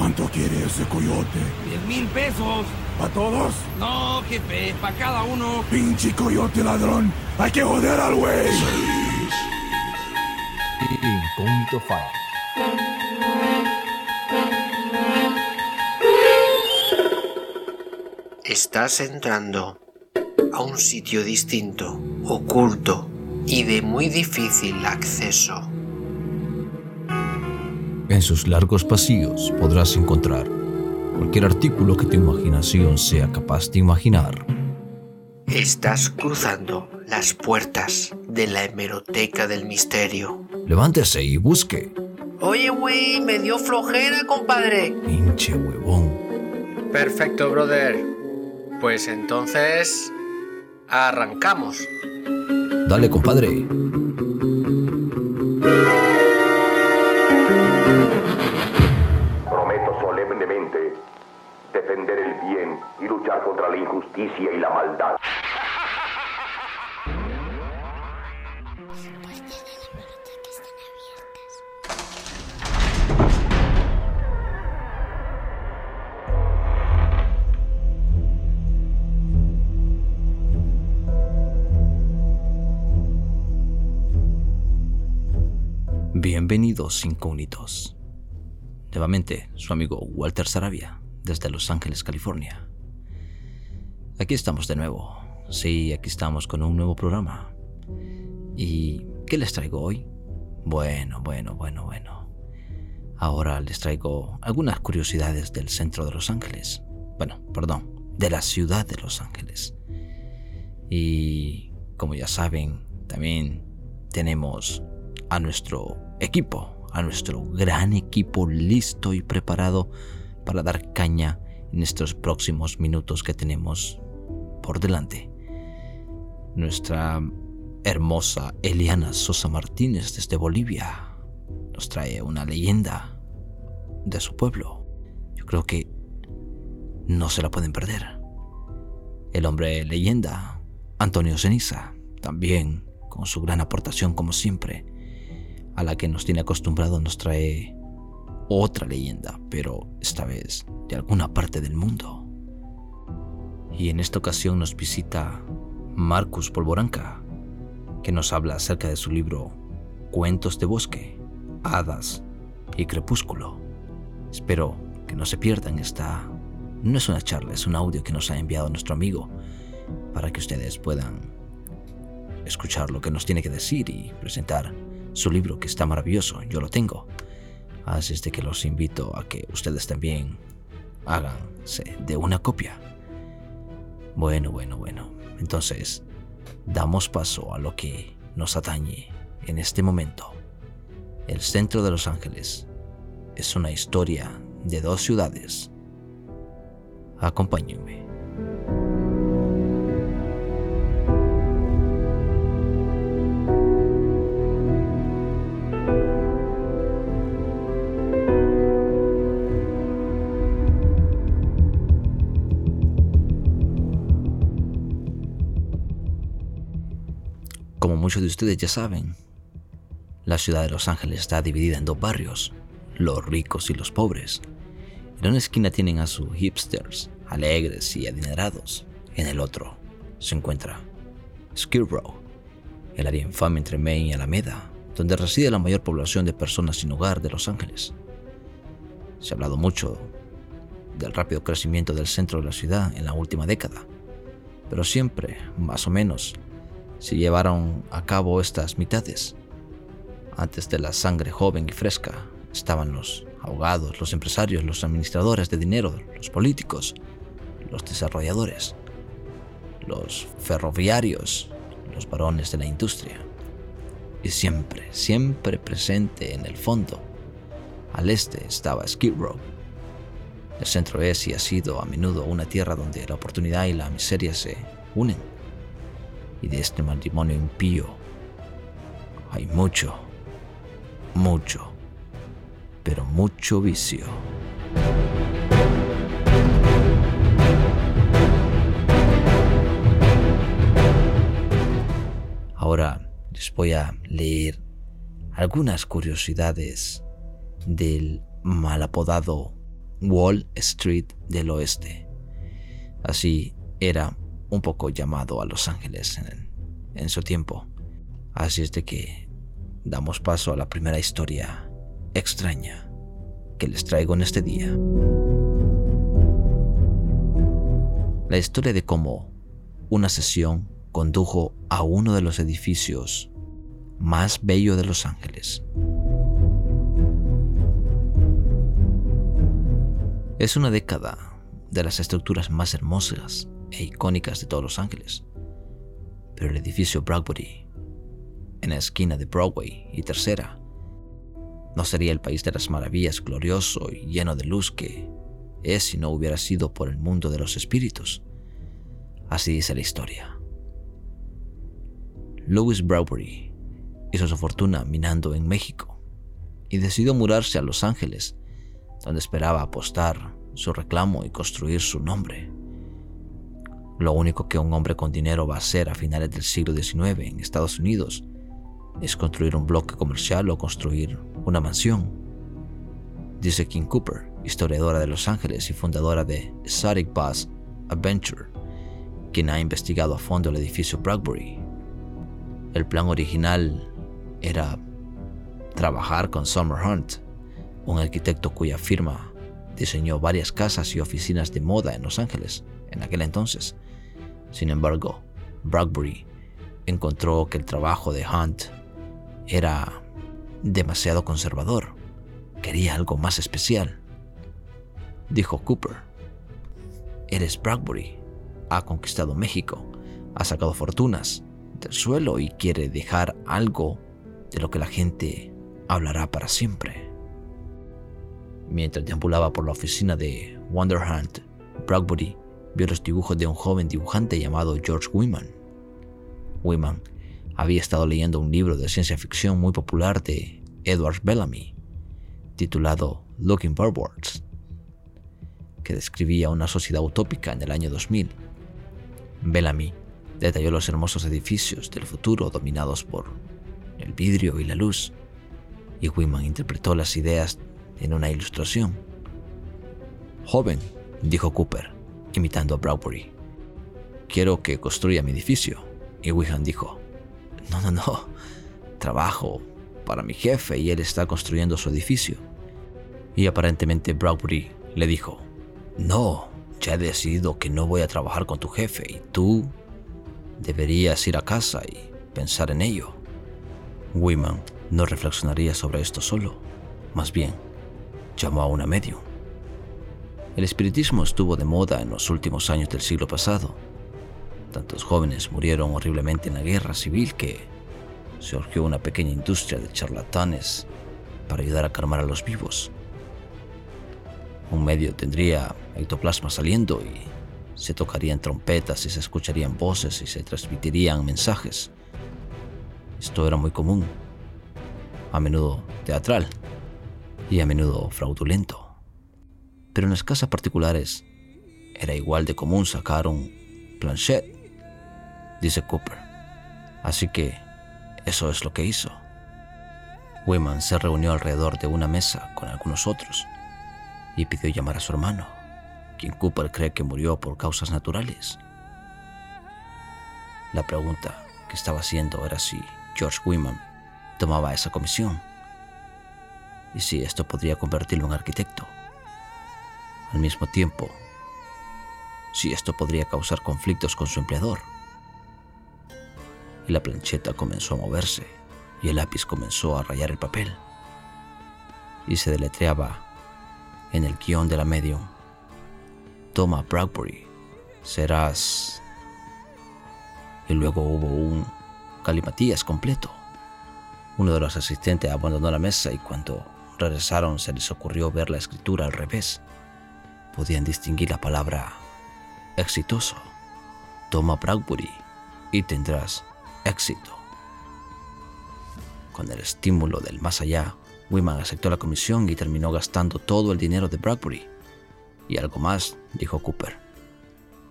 ¿Cuánto quiere ese coyote? ¡Diez mil pesos! ¿Para todos? No, jefe, para cada uno. Pinche coyote ladrón. Hay que joder al güey. Incógnito. Estás entrando a un sitio distinto, oculto y de muy difícil acceso. En sus largos pasillos podrás encontrar cualquier artículo que tu imaginación sea capaz de imaginar. Estás cruzando las puertas de la hemeroteca del misterio. Levántese y busque. Oye, güey, me dio flojera, compadre. Pinche huevón. Perfecto, brother. Pues entonces... Arrancamos. Dale, compadre. Defender el bien y luchar contra la injusticia y la maldad. Bienvenidos incógnitos. Nuevamente, su amigo Walter Sarabia, desde Los Ángeles, California. Aquí estamos de nuevo. Sí, aquí estamos con un nuevo programa. ¿Y qué les traigo hoy? Bueno, bueno, bueno, bueno. Ahora les traigo algunas curiosidades del centro de Los Ángeles. Bueno, perdón, de la ciudad de Los Ángeles. Y como ya saben, también tenemos a nuestro equipo, a nuestro gran equipo listo y preparado para dar caña en estos próximos minutos que tenemos por delante. Nuestra hermosa Eliana Sosa Martínez desde Bolivia nos trae una leyenda de su pueblo. Yo creo que no se la pueden perder. El hombre leyenda, Antonio Ceniza, también con su gran aportación como siempre a la que nos tiene acostumbrado nos trae otra leyenda, pero esta vez de alguna parte del mundo. Y en esta ocasión nos visita Marcus Polvoranca, que nos habla acerca de su libro Cuentos de Bosque, Hadas y Crepúsculo. Espero que no se pierdan esta... No es una charla, es un audio que nos ha enviado nuestro amigo para que ustedes puedan escuchar lo que nos tiene que decir y presentar su libro que está maravilloso, yo lo tengo. Así es de que los invito a que ustedes también háganse de una copia. Bueno, bueno, bueno. Entonces, damos paso a lo que nos atañe en este momento. El centro de Los Ángeles es una historia de dos ciudades. Acompáñenme. De ustedes ya saben, la ciudad de Los Ángeles está dividida en dos barrios, los ricos y los pobres. En una esquina tienen a sus hipsters, alegres y adinerados. En el otro se encuentra Skid Row, el área infame entre Main y Alameda, donde reside la mayor población de personas sin hogar de Los Ángeles. Se ha hablado mucho del rápido crecimiento del centro de la ciudad en la última década, pero siempre, más o menos, se llevaron a cabo estas mitades. Antes de la sangre joven y fresca estaban los abogados, los empresarios, los administradores de dinero, los políticos, los desarrolladores, los ferroviarios, los varones de la industria. Y siempre, siempre presente en el fondo, al este estaba Skid Row. El centro es y ha sido a menudo una tierra donde la oportunidad y la miseria se unen y de este matrimonio impío hay mucho, mucho, pero mucho vicio. Ahora les voy a leer algunas curiosidades del mal apodado Wall Street del Oeste. Así era un poco llamado a Los Ángeles en, su tiempo. Así es de que damos paso a la primera historia extraña que les traigo en este día. La historia de cómo una sesión condujo a uno de los edificios más bellos de Los Ángeles. Es una década de las estructuras más hermosas e icónicas de todos Los Ángeles. Pero el edificio Broadway, en la esquina de Broadway y Tercera, no sería el país de las maravillas glorioso y lleno de luz que es si no hubiera sido por el mundo de los espíritus. Así dice la historia. Louis Broadway hizo su fortuna minando en México y decidió mudarse a Los Ángeles donde esperaba apostar su reclamo y construir su nombre. Lo único que un hombre con dinero va a hacer a finales del siglo XIX en Estados Unidos es construir un bloque comercial o construir una mansión. Dice King Cooper, historiadora de Los Ángeles y fundadora de Exotic Bus Adventure, quien ha investigado a fondo el edificio Bradbury. El plan original era trabajar con Summer Hunt, un arquitecto cuya firma diseñó varias casas y oficinas de moda en Los Ángeles en aquel entonces. Sin embargo, Bradbury encontró que el trabajo de Hunt era demasiado conservador. Quería algo más especial. Dijo Cooper, eres Bradbury, ha conquistado México, ha sacado fortunas del suelo y quiere dejar algo de lo que la gente hablará para siempre. Mientras deambulaba por la oficina de Wonder Hunt, Bradbury vio los dibujos de un joven dibujante llamado George Wyman. Wyman había estado leyendo un libro de ciencia ficción muy popular de Edward Bellamy, titulado Looking Forwards, que describía una sociedad utópica en el año 2000. Bellamy detalló los hermosos edificios del futuro dominados por el vidrio y la luz, y Wyman interpretó las ideas en una ilustración. Joven, dijo Cooper, imitando a Bradbury. Quiero que construya mi edificio. Y Wihan dijo, no, no, no, trabajo para mi jefe y él está construyendo su edificio. Y aparentemente Bradbury le dijo, no, ya he decidido que no voy a trabajar con tu jefe y tú deberías ir a casa y pensar en ello. Wiman no reflexionaría sobre esto solo, más bien llamó a una medium. El espiritismo estuvo de moda en los últimos años del siglo pasado. Tantos jóvenes murieron horriblemente en la guerra civil que surgió una pequeña industria de charlatanes para ayudar a calmar a los vivos. Un medio tendría ectoplasma saliendo y se tocarían trompetas y se escucharían voces y se transmitirían mensajes. Esto era muy común, a menudo teatral y a menudo fraudulento. Pero en las casas particulares era igual de común sacar un planchet, dice Cooper. Así que eso es lo que hizo. Wyman se reunió alrededor de una mesa con algunos otros y pidió llamar a su hermano, quien Cooper cree que murió por causas naturales. La pregunta que estaba haciendo era si George Wyman tomaba esa comisión y si esto podría convertirlo en arquitecto. Al mismo tiempo, si esto podría causar conflictos con su empleador. Y la plancheta comenzó a moverse y el lápiz comenzó a rayar el papel. Y se deletreaba en el guion de la medium. Toma Bradbury, serás... Y luego hubo un calimatías completo. Uno de los asistentes abandonó la mesa y cuando regresaron se les ocurrió ver la escritura al revés. Podían distinguir la palabra exitoso. Toma Bradbury y tendrás éxito. Con el estímulo del más allá, Wyman aceptó la comisión y terminó gastando todo el dinero de Bradbury. Y algo más, dijo Cooper.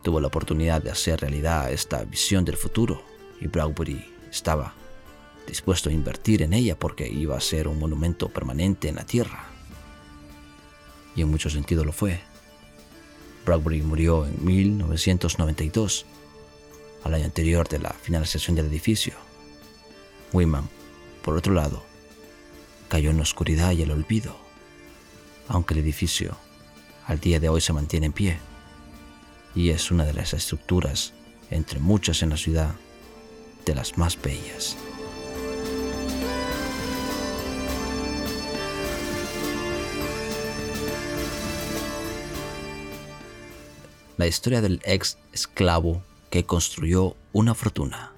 Tuvo la oportunidad de hacer realidad esta visión del futuro y Bradbury estaba dispuesto a invertir en ella porque iba a ser un monumento permanente en la tierra. y en muchos sentidos lo fue. Bradbury murió en 1992, al año anterior de la finalización del edificio. Wiman, por otro lado, cayó en la oscuridad y el olvido, aunque el edificio al día de hoy se mantiene en pie y es una de las estructuras, entre muchas en la ciudad, de las más bellas. La historia del ex esclavo que construyó una fortuna.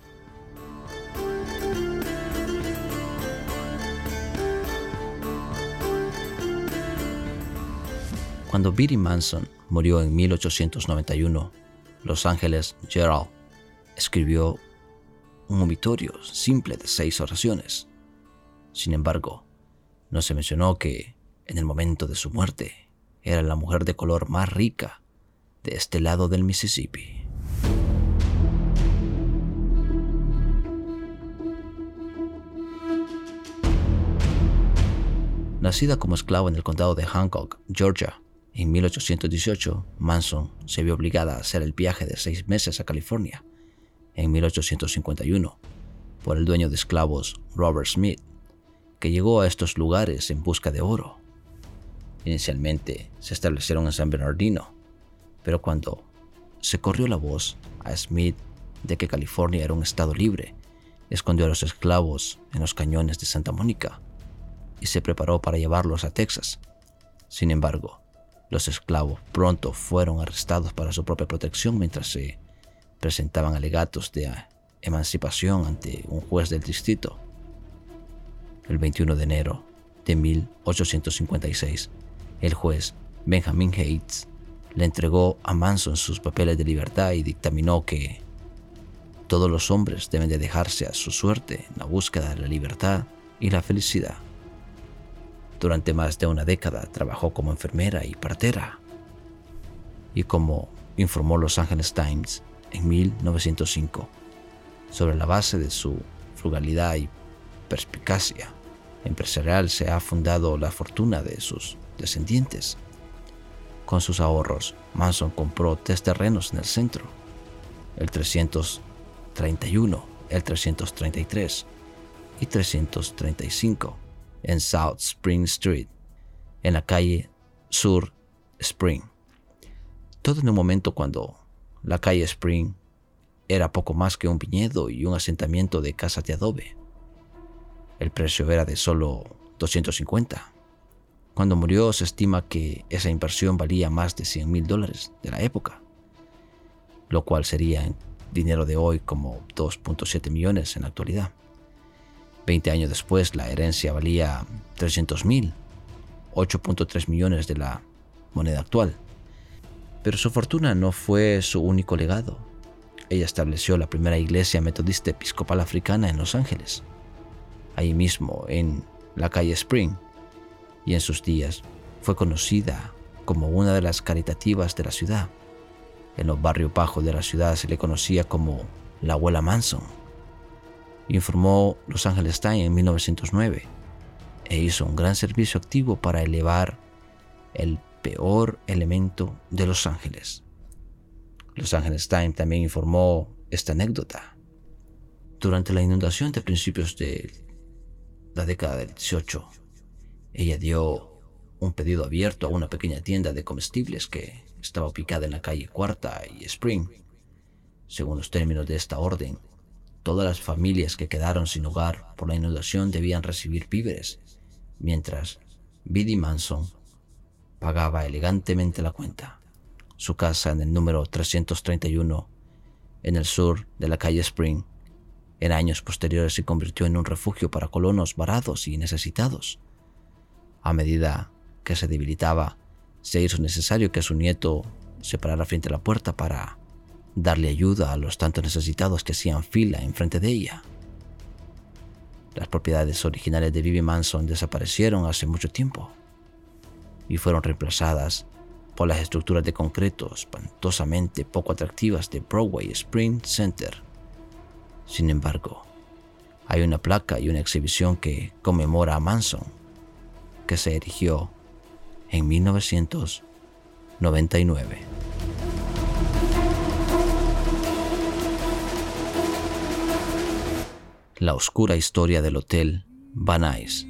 Cuando Billy Manson murió en 1891, Los Ángeles Gerald escribió un obituario simple de seis oraciones. Sin embargo, no se mencionó que, en el momento de su muerte, era la mujer de color más rica de este lado del Mississippi. Nacida como esclavo en el condado de Hancock, Georgia, en 1818, Manson se vio obligada a hacer el viaje de seis meses a California. En 1851, por el dueño de esclavos Robert Smith, que llegó a estos lugares en busca de oro. Inicialmente se establecieron en San Bernardino, pero cuando se corrió la voz a Smith de que California era un estado libre, escondió a los esclavos en los cañones de Santa Mónica y se preparó para llevarlos a Texas. Sin embargo, los esclavos pronto fueron arrestados para su propia protección mientras se presentaban alegatos de emancipación ante un juez del distrito. El 21 de enero de 1856, el juez Benjamin Hates le entregó a Manson sus papeles de libertad y dictaminó que todos los hombres deben de dejarse a su suerte en la búsqueda de la libertad y la felicidad. Durante más de una década trabajó como enfermera y partera. Y como informó Los Angeles Times en 1905, sobre la base de su frugalidad y perspicacia empresarial se ha fundado la fortuna de sus descendientes. Con sus ahorros, Manson compró tres terrenos en el centro, el 331, el 333 y 335 en South Spring Street, en la calle Sur Spring. Todo en un momento cuando la calle Spring era poco más que un viñedo y un asentamiento de casas de adobe. El precio era de solo 250. Cuando murió se estima que esa inversión valía más de 100 mil dólares de la época, lo cual sería en dinero de hoy como 2.7 millones en la actualidad. 20 años después, la herencia valía 300 mil, 8.3 millones de la moneda actual. Pero su fortuna no fue su único legado. Ella estableció la primera iglesia metodista episcopal africana en Los Ángeles, ahí mismo en la calle Spring, y en sus días fue conocida como una de las caritativas de la ciudad. En los barrios bajos de la ciudad se le conocía como la abuela Manson informó Los Angeles Times en 1909, e hizo un gran servicio activo para elevar el peor elemento de Los Ángeles. Los Angeles Times también informó esta anécdota. Durante la inundación de principios de la década del 18, ella dio un pedido abierto a una pequeña tienda de comestibles que estaba ubicada en la calle Cuarta y Spring. Según los términos de esta orden, Todas las familias que quedaron sin hogar por la inundación debían recibir víveres, mientras Biddy Manson pagaba elegantemente la cuenta. Su casa en el número 331, en el sur de la calle Spring, en años posteriores se convirtió en un refugio para colonos varados y necesitados. A medida que se debilitaba, se hizo necesario que su nieto se parara frente a la puerta para darle ayuda a los tantos necesitados que hacían fila enfrente de ella. Las propiedades originales de Vivi Manson desaparecieron hace mucho tiempo y fueron reemplazadas por las estructuras de concreto espantosamente poco atractivas de Broadway Spring Center. Sin embargo, hay una placa y una exhibición que conmemora a Manson, se erigió en 1999. La oscura historia del Hotel Van Nuys.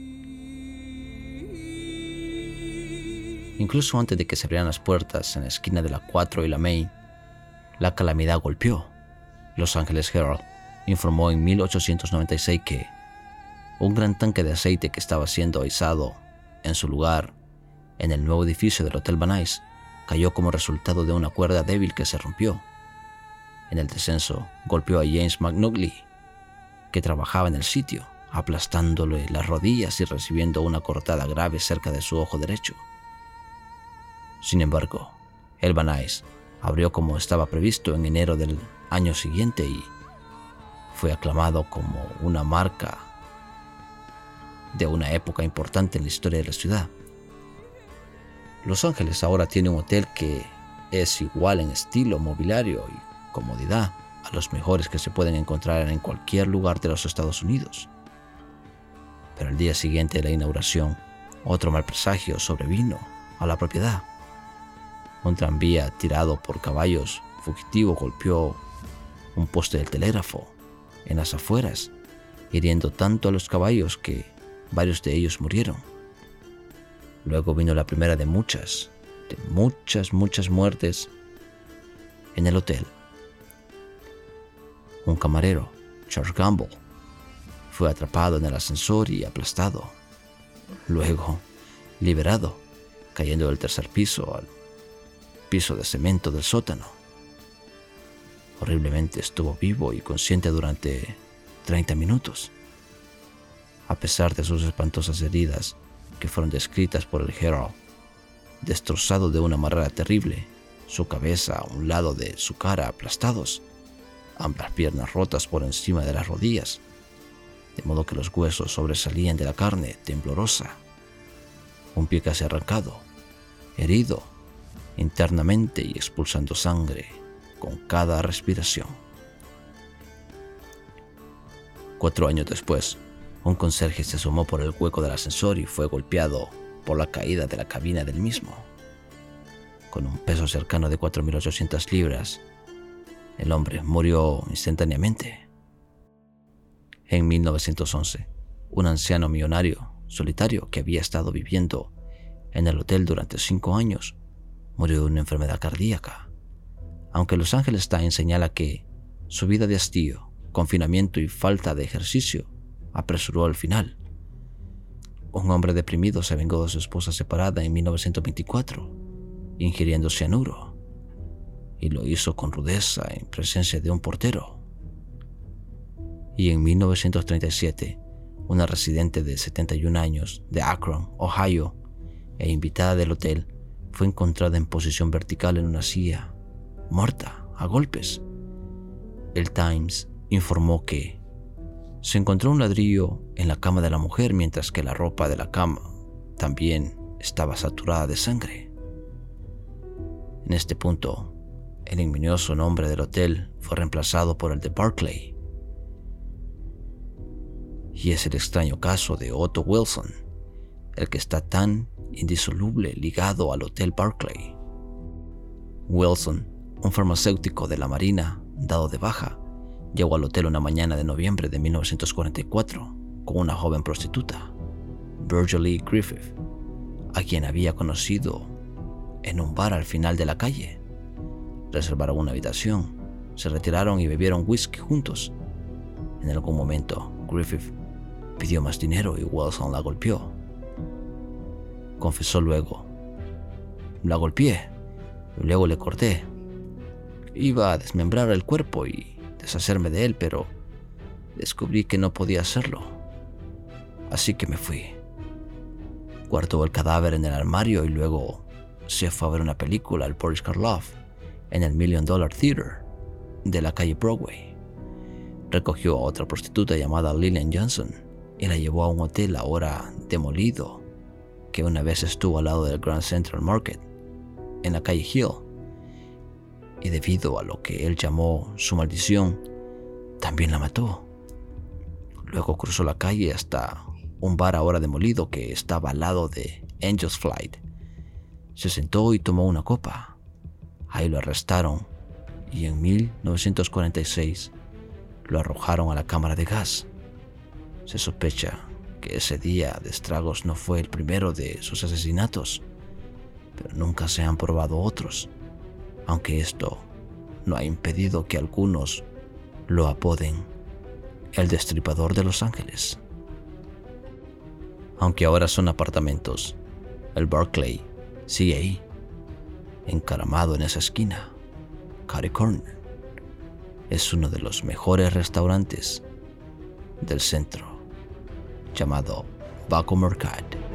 Incluso antes de que se abrieran las puertas en la esquina de la 4 y la Main, la calamidad golpeó. Los Angeles Herald informó en 1896 que un gran tanque de aceite que estaba siendo izado en su lugar en el nuevo edificio del Hotel Nuys cayó como resultado de una cuerda débil que se rompió. En el descenso golpeó a James McNugley, que trabajaba en el sitio, aplastándole las rodillas y recibiendo una cortada grave cerca de su ojo derecho. Sin embargo, el Nuys abrió como estaba previsto en enero del año siguiente y fue aclamado como una marca de una época importante en la historia de la ciudad. Los Ángeles ahora tiene un hotel que es igual en estilo, mobiliario y comodidad a los mejores que se pueden encontrar en cualquier lugar de los Estados Unidos. Pero al día siguiente de la inauguración, otro mal presagio sobrevino a la propiedad. Un tranvía tirado por caballos fugitivo golpeó un poste del telégrafo en las afueras, hiriendo tanto a los caballos que varios de ellos murieron. Luego vino la primera de muchas, de muchas, muchas muertes en el hotel. Un camarero, Charles Gamble, fue atrapado en el ascensor y aplastado. Luego, liberado, cayendo del tercer piso al piso de cemento del sótano. Horriblemente estuvo vivo y consciente durante 30 minutos. A pesar de sus espantosas heridas, que fueron descritas por el Herald, destrozado de una manera terrible, su cabeza a un lado de su cara aplastados, ambas piernas rotas por encima de las rodillas, de modo que los huesos sobresalían de la carne temblorosa, un pie casi arrancado, herido internamente y expulsando sangre con cada respiración. Cuatro años después, un conserje se asomó por el hueco del ascensor y fue golpeado por la caída de la cabina del mismo. Con un peso cercano de 4.800 libras, el hombre murió instantáneamente. En 1911, un anciano millonario solitario que había estado viviendo en el hotel durante cinco años murió de una enfermedad cardíaca. Aunque Los Angeles Times señala que su vida de hastío, confinamiento y falta de ejercicio apresuró al final. Un hombre deprimido se vengó de su esposa separada en 1924, ingiriendo cianuro, y lo hizo con rudeza en presencia de un portero. Y en 1937, una residente de 71 años de Akron, Ohio, e invitada del hotel, fue encontrada en posición vertical en una silla, muerta, a golpes. El Times informó que se encontró un ladrillo en la cama de la mujer mientras que la ropa de la cama también estaba saturada de sangre. En este punto, el ingenioso nombre del hotel fue reemplazado por el de Barclay. Y es el extraño caso de Otto Wilson, el que está tan indisoluble ligado al Hotel Barclay. Wilson, un farmacéutico de la Marina, dado de baja, llegó al hotel una mañana de noviembre de 1944 con una joven prostituta, Virgilie Griffith, a quien había conocido en un bar al final de la calle. Reservaron una habitación, se retiraron y bebieron whisky juntos. En algún momento, Griffith pidió más dinero y Wilson la golpeó confesó luego. La golpeé, luego le corté. Iba a desmembrar el cuerpo y deshacerme de él, pero descubrí que no podía hacerlo. Así que me fui. Guardó el cadáver en el armario y luego se fue a ver una película al Boris Karloff en el Million Dollar Theater de la calle Broadway. Recogió a otra prostituta llamada Lillian Johnson y la llevó a un hotel ahora demolido que una vez estuvo al lado del Grand Central Market, en la calle Hill, y debido a lo que él llamó su maldición, también la mató. Luego cruzó la calle hasta un bar ahora demolido que estaba al lado de Angel's Flight, Se sentó y tomó una copa. Ahí lo arrestaron y en 1946 lo arrojaron a la cámara de gas. Se sospecha que ese día de estragos no fue el primero de sus asesinatos, pero nunca se han probado otros, aunque esto no ha impedido que algunos lo apoden el destripador de Los Ángeles. Aunque ahora son apartamentos, el Barclay sigue ahí, encaramado en esa esquina. Cary Corner es uno de los mejores restaurantes del centro, llamado Baco Mercat.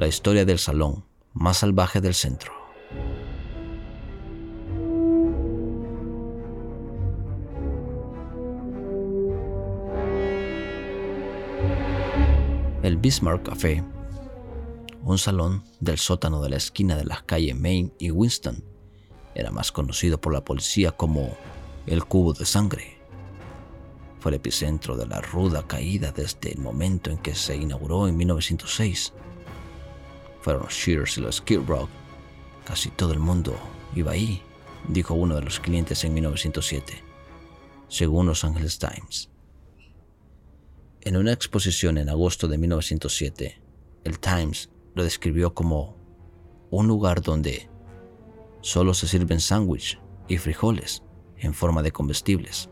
La historia del salón más salvaje del centro. El Bismarck Café, un salón del sótano de la esquina de las calles Main y Winston, era más conocido por la policía como el cubo de sangre. Fue el epicentro de la ruda caída desde el momento en que se inauguró en 1906. Fueron los Shears y los Skid Rock. Casi todo el mundo iba ahí, dijo uno de los clientes en 1907, según Los Angeles Times. En una exposición en agosto de 1907, el Times lo describió como un lugar donde solo se sirven sándwich y frijoles en forma de comestibles,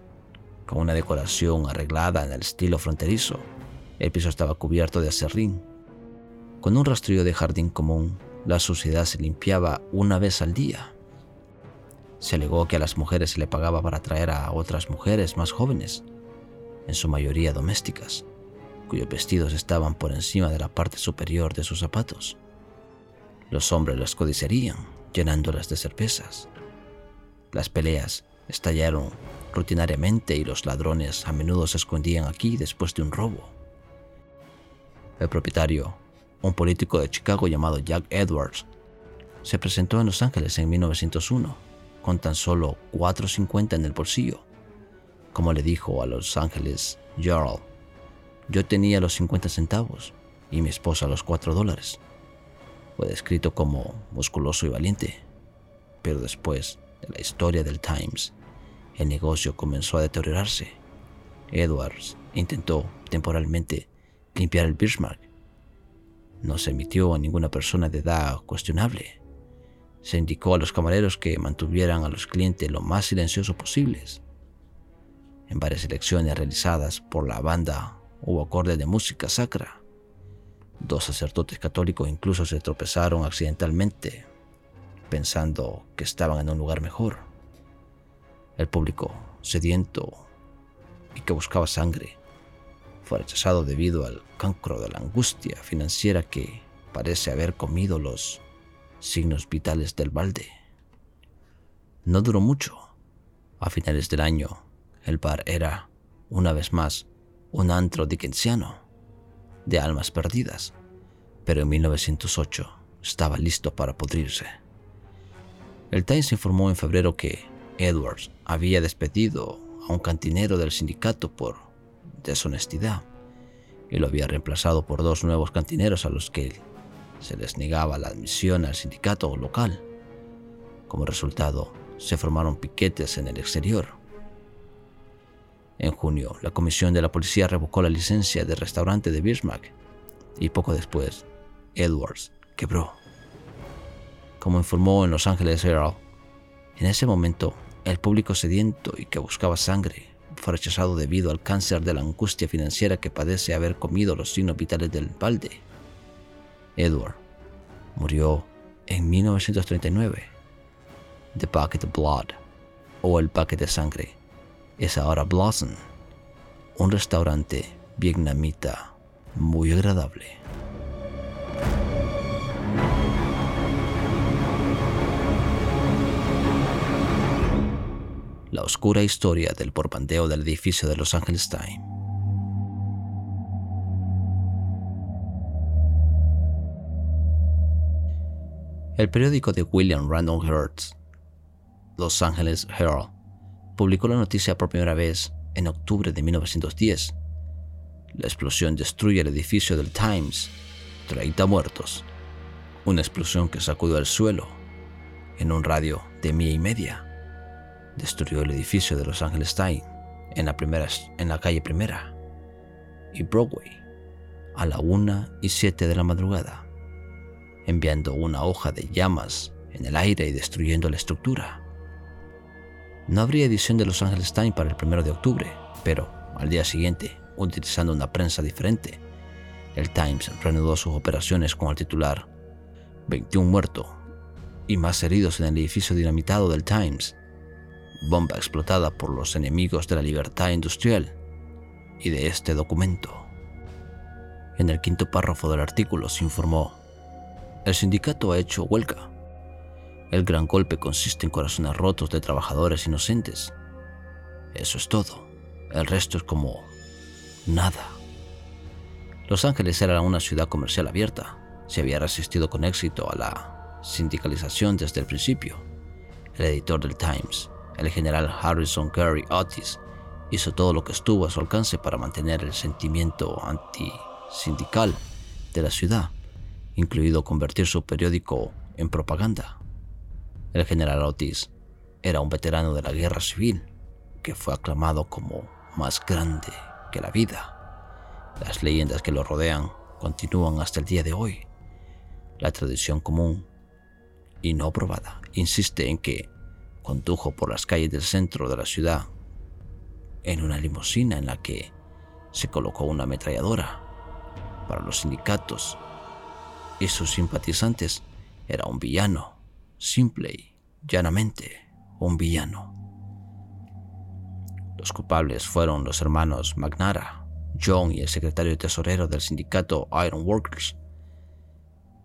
con una decoración arreglada en el estilo fronterizo. El piso estaba cubierto de acerrín. Con un rastrillo de jardín común, la suciedad se limpiaba una vez al día. Se alegó que a las mujeres se le pagaba para traer a otras mujeres más jóvenes en su mayoría domésticas, cuyos vestidos estaban por encima de la parte superior de sus zapatos. Los hombres las codiciarían, llenándolas de cervezas. Las peleas estallaron rutinariamente y los ladrones a menudo se escondían aquí después de un robo. El propietario, un político de Chicago llamado Jack Edwards, se presentó en Los Ángeles en 1901 con tan solo 4.50 en el bolsillo como le dijo a Los Ángeles Gerald. Yo tenía los 50 centavos y mi esposa los 4 dólares. Fue descrito como musculoso y valiente, pero después de la historia del Times, el negocio comenzó a deteriorarse. Edwards intentó temporalmente limpiar el Bismarck. No se emitió a ninguna persona de edad cuestionable. Se indicó a los camareros que mantuvieran a los clientes lo más silenciosos posibles en varias elecciones realizadas por la banda hubo acordes de música sacra. Dos sacerdotes católicos incluso se tropezaron accidentalmente, pensando que estaban en un lugar mejor. El público, sediento y que buscaba sangre, fue rechazado debido al cancro de la angustia financiera que parece haber comido los signos vitales del balde. No duró mucho. A finales del año, el bar era, una vez más, un antro dickensiano, de almas perdidas, pero en 1908 estaba listo para pudrirse. El Times informó en febrero que Edwards había despedido a un cantinero del sindicato por deshonestidad y lo había reemplazado por dos nuevos cantineros a los que se les negaba la admisión al sindicato local. Como resultado, se formaron piquetes en el exterior en junio, la comisión de la policía revocó la licencia del restaurante de Bismarck y poco después, Edwards quebró. Como informó en Los Angeles Herald, en ese momento, el público sediento y que buscaba sangre fue rechazado debido al cáncer de la angustia financiera que padece haber comido los signos vitales del balde. Edward murió en 1939. The Bucket of Blood, o el paquete de sangre, es ahora Blossom, un restaurante vietnamita muy agradable. La oscura historia del porpandeo del edificio de Los Angeles Times. El periódico de William Randolph Hearst, Los Angeles Herald, publicó la noticia por primera vez en octubre de 1910. La explosión destruye el edificio del Times, 30 muertos. Una explosión que sacudió el suelo en un radio de milla y media. Destruyó el edificio de Los Angeles Times en la, primera, en la calle Primera y Broadway a la 1 y 7 de la madrugada, enviando una hoja de llamas en el aire y destruyendo la estructura. No habría edición de Los Angeles Times para el 1 de octubre, pero al día siguiente, utilizando una prensa diferente, el Times reanudó sus operaciones con el titular 21 muertos y más heridos en el edificio dinamitado del Times, bomba explotada por los enemigos de la libertad industrial y de este documento. En el quinto párrafo del artículo se informó, el sindicato ha hecho huelga. El gran golpe consiste en corazones rotos de trabajadores inocentes. Eso es todo. El resto es como nada. Los Ángeles era una ciudad comercial abierta. Se había resistido con éxito a la sindicalización desde el principio. El editor del Times, el general Harrison Gary Otis, hizo todo lo que estuvo a su alcance para mantener el sentimiento antisindical de la ciudad, incluido convertir su periódico en propaganda. El general Otis era un veterano de la guerra civil que fue aclamado como más grande que la vida. Las leyendas que lo rodean continúan hasta el día de hoy. La tradición común y no probada insiste en que condujo por las calles del centro de la ciudad en una limusina en la que se colocó una ametralladora. Para los sindicatos y sus simpatizantes era un villano, simple y llanamente un villano. Los culpables fueron los hermanos Magnara, John y el secretario tesorero del sindicato Iron Workers.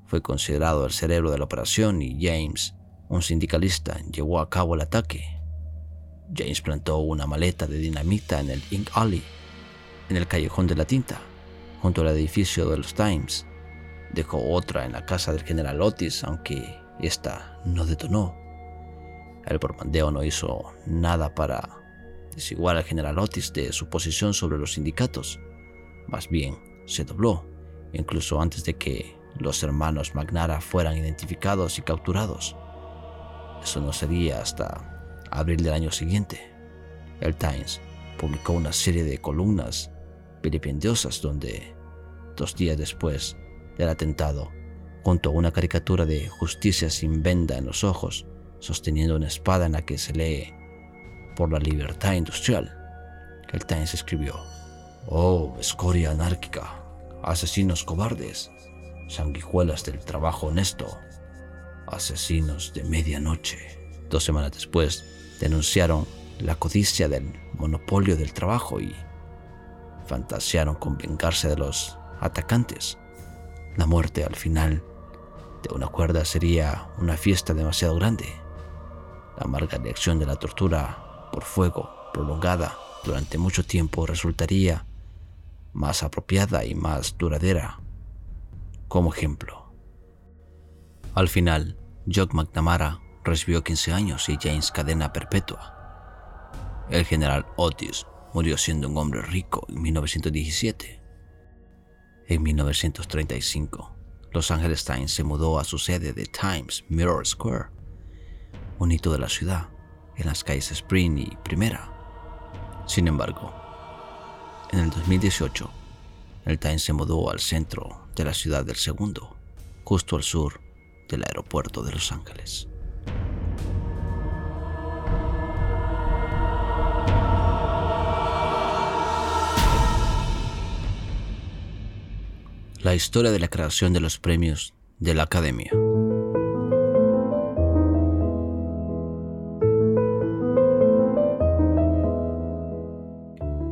Fue considerado el cerebro de la operación y James, un sindicalista, llevó a cabo el ataque. James plantó una maleta de dinamita en el Ink Alley, en el callejón de la tinta, junto al edificio de los Times. Dejó otra en la casa del general Otis, aunque esta no detonó. El pormandeo no hizo nada para desigual al general Otis de su posición sobre los sindicatos. Más bien, se dobló, incluso antes de que los hermanos Magnara fueran identificados y capturados. Eso no sería hasta abril del año siguiente, el Times publicó una serie de columnas vilipendiosas donde, dos días después del atentado, junto a una caricatura de justicia sin venda en los ojos, sosteniendo una espada en la que se lee por la libertad industrial, el Times escribió, Oh, escoria anárquica, asesinos cobardes, sanguijuelas del trabajo honesto, asesinos de medianoche. Dos semanas después, denunciaron la codicia del monopolio del trabajo y fantasearon con vengarse de los atacantes. La muerte al final de una cuerda sería una fiesta demasiado grande. La amarga reacción de la tortura por fuego prolongada durante mucho tiempo resultaría más apropiada y más duradera. Como ejemplo, al final, Jock McNamara recibió 15 años y James cadena perpetua. El general Otis murió siendo un hombre rico en 1917. En 1935, Los Angeles Times se mudó a su sede de Times Mirror Square, un hito de la ciudad, en las calles Spring y Primera. Sin embargo, en el 2018, el Times se mudó al centro de la ciudad del segundo, justo al sur del aeropuerto de Los Ángeles. la historia de la creación de los premios de la Academia.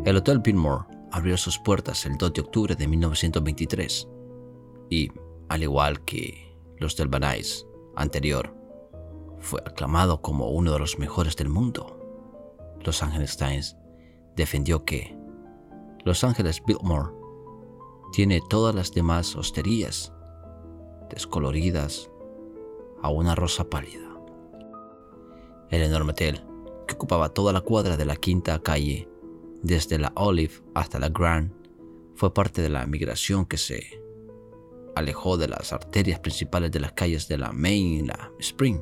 El Hotel Pinmore abrió sus puertas el 2 de octubre de 1923 y, al igual que los del Banais anterior, fue aclamado como uno de los mejores del mundo. Los Angeles Times defendió que Los Angeles Biltmore tiene todas las demás hosterías, descoloridas a una rosa pálida. El enorme hotel, que ocupaba toda la cuadra de la quinta calle, desde la Olive hasta la Grand, fue parte de la migración que se alejó de las arterias principales de las calles de la Main y la Spring.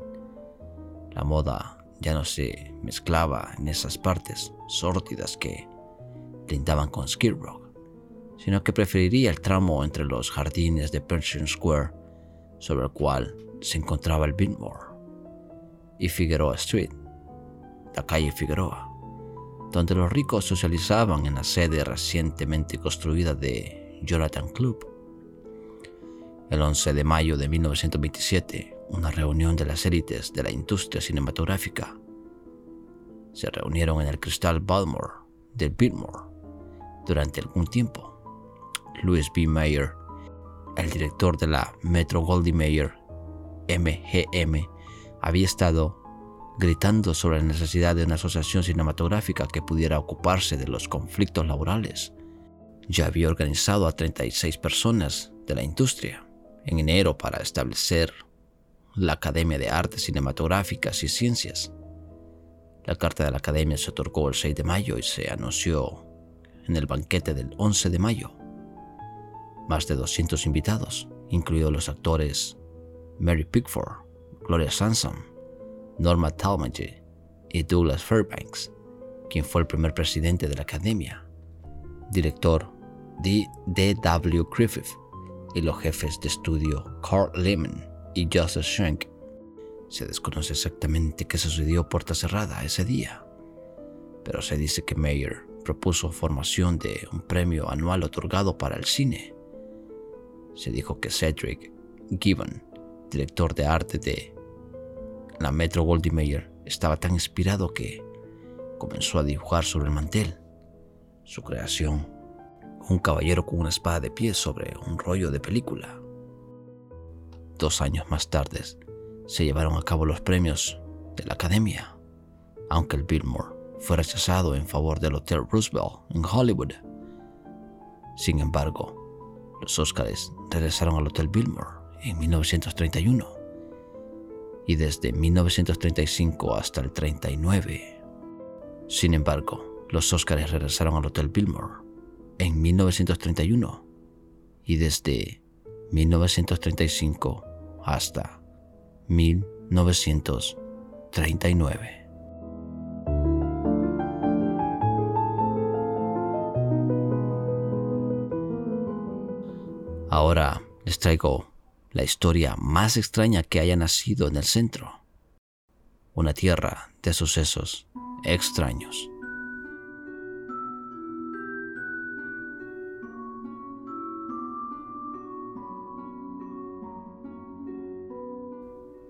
La moda ya no se mezclaba en esas partes sórdidas que lindaban con Skid Row, sino que preferiría el tramo entre los jardines de Pershing Square, sobre el cual se encontraba el Biltmore, y Figueroa Street, la calle Figueroa, donde los ricos socializaban en la sede recientemente construida de Jonathan Club. El 11 de mayo de 1927, una reunión de las élites de la industria cinematográfica se reunieron en el Crystal Balmore del Biltmore durante algún tiempo. Louis B. Mayer, el director de la Metro Goldie Mayer MGM, había estado gritando sobre la necesidad de una asociación cinematográfica que pudiera ocuparse de los conflictos laborales. Ya había organizado a 36 personas de la industria en enero para establecer la Academia de Artes Cinematográficas y Ciencias. La carta de la Academia se otorgó el 6 de mayo y se anunció en el banquete del 11 de mayo. Más de 200 invitados, incluidos los actores Mary Pickford, Gloria Sansom, Norma Talmadge y Douglas Fairbanks, quien fue el primer presidente de la academia, director D. W. Griffith y los jefes de estudio Carl Lehman y Joseph Schenck. Se desconoce exactamente qué sucedió puerta cerrada ese día, pero se dice que Mayer propuso formación de un premio anual otorgado para el cine. Se dijo que Cedric Gibbon, director de arte de la Metro Goldie Mayer estaba tan inspirado que comenzó a dibujar sobre el mantel. Su creación, un caballero con una espada de pie sobre un rollo de película. Dos años más tarde se llevaron a cabo los premios de la Academia, aunque el Billmore fue rechazado en favor del Hotel Roosevelt en Hollywood. Sin embargo, los Oscars regresaron al Hotel Billmore en 1931 y desde 1935 hasta el 39. Sin embargo, los Oscars regresaron al Hotel Billmore en 1931 y desde 1935 hasta 1939. Ahora les traigo la historia más extraña que haya nacido en el centro. Una tierra de sucesos extraños.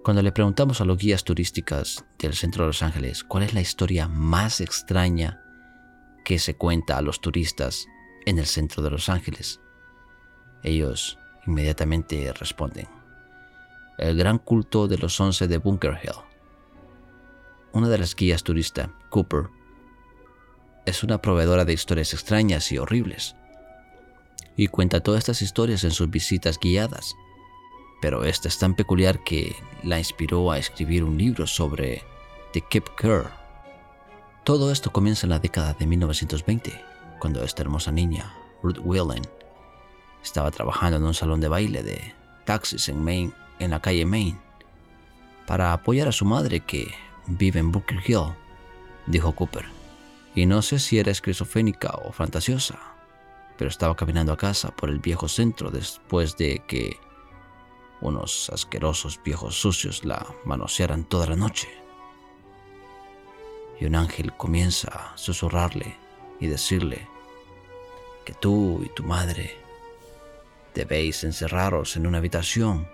Cuando le preguntamos a los guías turísticas del centro de Los Ángeles cuál es la historia más extraña que se cuenta a los turistas en el centro de Los Ángeles, ellos Inmediatamente responden. El gran culto de los once de Bunker Hill. Una de las guías turistas, Cooper, es una proveedora de historias extrañas y horribles. Y cuenta todas estas historias en sus visitas guiadas. Pero esta es tan peculiar que la inspiró a escribir un libro sobre The Cape Kerr. Todo esto comienza en la década de 1920, cuando esta hermosa niña, Ruth Whelan, estaba trabajando en un salón de baile de taxis en Maine, en la calle Maine, para apoyar a su madre que vive en Booker Hill, dijo Cooper. Y no sé si era esquizofrénica o fantasiosa, pero estaba caminando a casa por el viejo centro después de que unos asquerosos viejos sucios la manosearan toda la noche. Y un ángel comienza a susurrarle y decirle que tú y tu madre Debéis encerraros en una habitación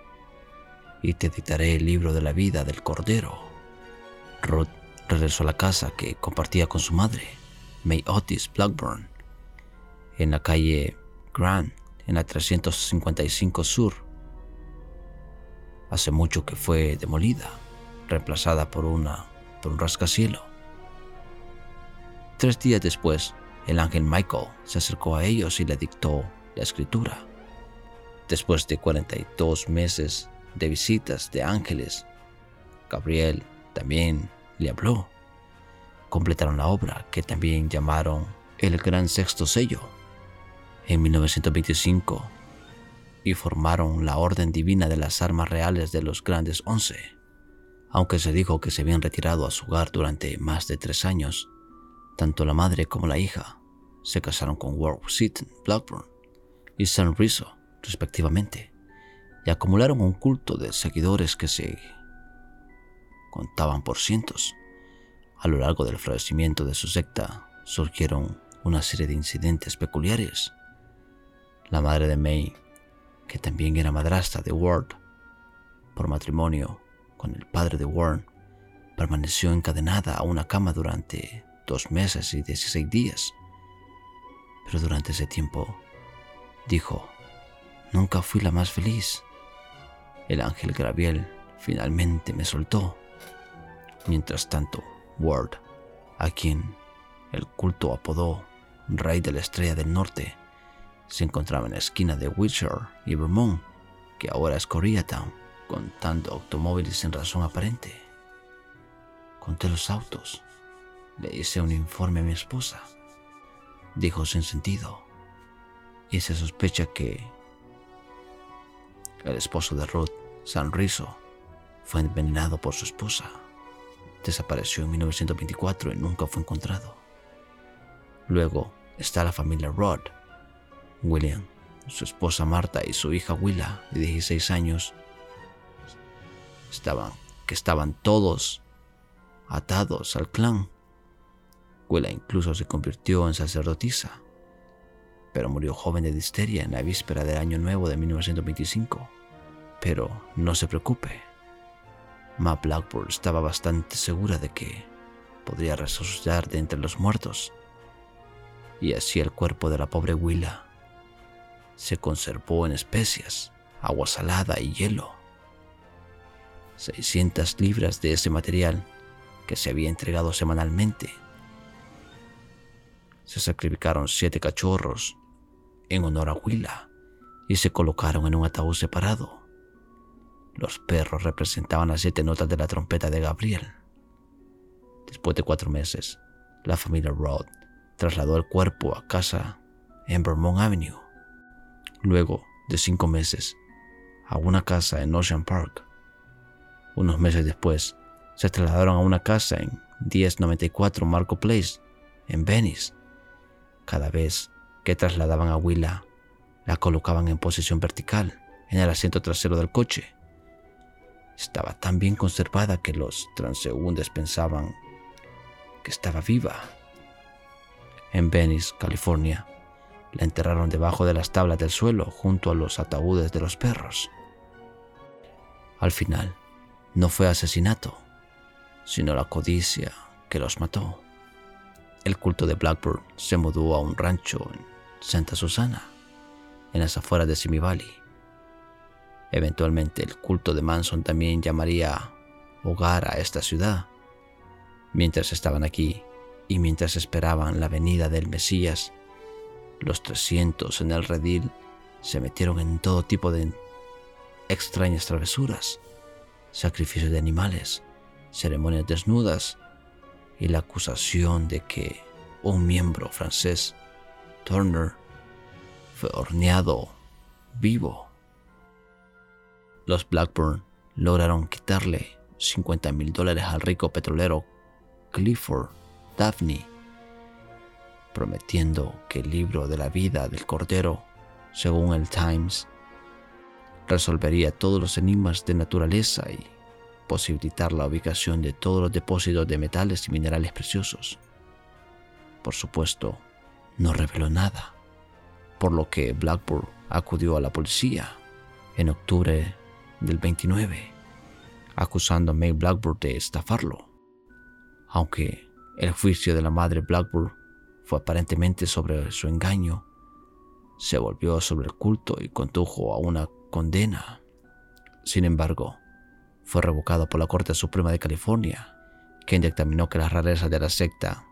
y te dictaré el libro de la vida del Cordero. Ruth regresó a la casa que compartía con su madre, May Otis Blackburn, en la calle Grand, en la 355 Sur. Hace mucho que fue demolida, reemplazada por, una, por un rascacielo. Tres días después, el ángel Michael se acercó a ellos y le dictó la escritura. Después de 42 meses de visitas de ángeles, Gabriel también le habló. Completaron la obra que también llamaron el Gran Sexto Sello en 1925 y formaron la Orden Divina de las Armas Reales de los Grandes Once. Aunque se dijo que se habían retirado a su hogar durante más de tres años, tanto la madre como la hija se casaron con Ward Seaton Blackburn y San Rizzo, respectivamente, y acumularon un culto de seguidores que se contaban por cientos. A lo largo del florecimiento de su secta surgieron una serie de incidentes peculiares. La madre de May, que también era madrastra de Ward por matrimonio con el padre de Warren, permaneció encadenada a una cama durante dos meses y 16 días. Pero durante ese tiempo, dijo, nunca fui la más feliz. El ángel Graviel finalmente me soltó. Mientras tanto, Ward, a quien el culto apodó Rey de la Estrella del Norte, se encontraba en la esquina de Wiltshire y Vermont, que ahora es Koreatown, contando automóviles sin razón aparente. Conté los autos. Le hice un informe a mi esposa. Dijo sin sentido. Y se sospecha que el esposo de Ruth, San Rizzo, fue envenenado por su esposa. Desapareció en 1924 y nunca fue encontrado. Luego está la familia Rod. William, su esposa Marta y su hija Willa, de 16 años, estaban, que estaban todos atados al clan. Willa incluso se convirtió en sacerdotisa, pero murió joven de disteria en la víspera del Año Nuevo de 1925. Pero no se preocupe, Ma Blackburn estaba bastante segura de que podría resucitar de entre los muertos. Y así el cuerpo de la pobre Willa se conservó en especias, agua salada y hielo. 600 libras de ese material que se había entregado semanalmente. Se sacrificaron siete cachorros en honor a Willa y se colocaron en un ataúd separado. Los perros representaban las siete notas de la trompeta de Gabriel. Después de cuatro meses, la familia Rod trasladó el cuerpo a casa en Vermont Avenue. Luego de cinco meses, a una casa en Ocean Park. Unos meses después, se trasladaron a una casa en 1094 Marco Place, en Venice. Cada vez que trasladaban a Willa, la colocaban en posición vertical en el asiento trasero del coche estaba tan bien conservada que los transeúntes pensaban que estaba viva. En Venice, California, la enterraron debajo de las tablas del suelo junto a los ataúdes de los perros. Al final, no fue asesinato, sino la codicia que los mató. El culto de Blackburn se mudó a un rancho en Santa Susana, en las afueras de Simi Valley Eventualmente el culto de Manson también llamaría hogar a esta ciudad. Mientras estaban aquí y mientras esperaban la venida del Mesías, los 300 en el redil se metieron en todo tipo de extrañas travesuras, sacrificios de animales, ceremonias desnudas y la acusación de que un miembro francés, Turner, fue horneado vivo. Los Blackburn lograron quitarle 50 mil dólares al rico petrolero Clifford Daphne, prometiendo que el libro de la vida del Cordero, según el Times, resolvería todos los enigmas de naturaleza y posibilitar la ubicación de todos los depósitos de metales y minerales preciosos. Por supuesto, no reveló nada, por lo que Blackburn acudió a la policía en octubre del 29, acusando a May Blackburn de estafarlo. Aunque el juicio de la madre Blackburn fue aparentemente sobre su engaño, se volvió sobre el culto y condujo a una condena. Sin embargo, fue revocado por la Corte Suprema de California, quien dictaminó que las rarezas de la secta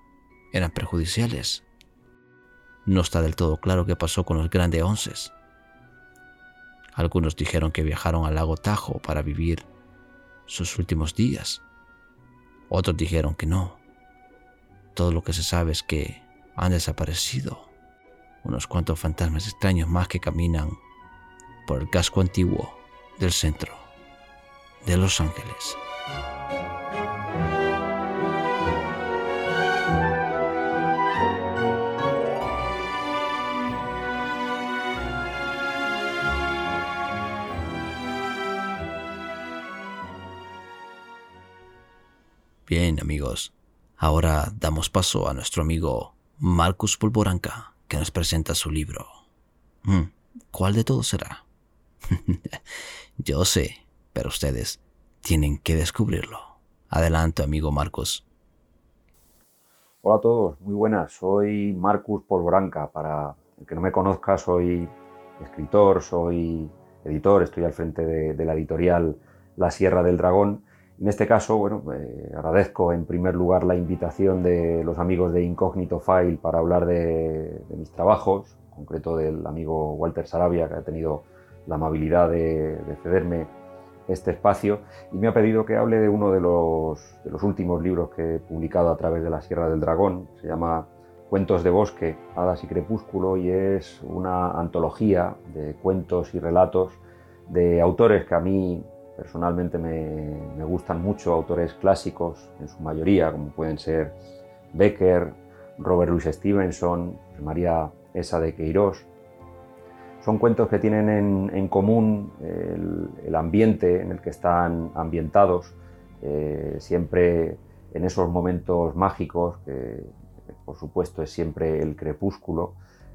eran perjudiciales. No está del todo claro qué pasó con los grandes onces, algunos dijeron que viajaron al lago Tajo para vivir sus últimos días. Otros dijeron que no. Todo lo que se sabe es que han desaparecido. Unos cuantos fantasmas extraños más que caminan por el casco antiguo del centro de Los Ángeles. Bien amigos, ahora damos paso a nuestro amigo Marcus Polvoranca, que nos presenta su libro. Mm, ¿Cuál de todos será? Yo sé, pero ustedes tienen que descubrirlo. Adelante, amigo Marcus. Hola a todos, muy buenas. Soy Marcus Polvoranca. Para el que no me conozca, soy escritor, soy editor, estoy al frente de la editorial La Sierra del Dragón en este caso, bueno, agradezco en primer lugar la invitación de los amigos de Incognito File para hablar de, mis trabajos, en concreto del amigo Walter Sarabia, que ha tenido la amabilidad de, cederme este espacio y me ha pedido que hable de uno de los, de los últimos libros que he publicado a través de la Sierra del Dragón. Se llama Cuentos de Bosque, Hadas y Crepúsculo y es una antología de cuentos y relatos de autores que a mí Personalmente me, gustan mucho autores clásicos, en su mayoría, como pueden ser Becker, Robert Louis Stevenson, María Esa de Queiroz. Son cuentos que tienen en, común el, ambiente en el que están ambientados, eh, siempre en esos momentos mágicos, que por supuesto es siempre el crepúsculo,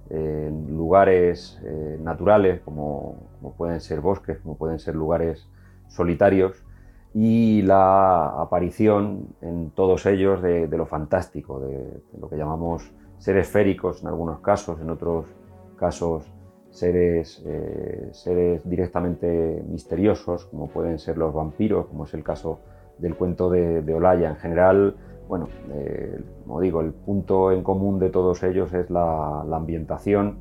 en lugares eh, naturales como, pueden ser bosques, como pueden ser lugares solitarios y la aparición en todos ellos de, lo fantástico, de, lo que llamamos seres féricos en algunos casos, en otros casos seres, eh, seres directamente misteriosos, como pueden ser los vampiros, como es el caso del cuento de, Olaya. En general, bueno, eh, como digo, el punto en común de todos ellos es la ambientación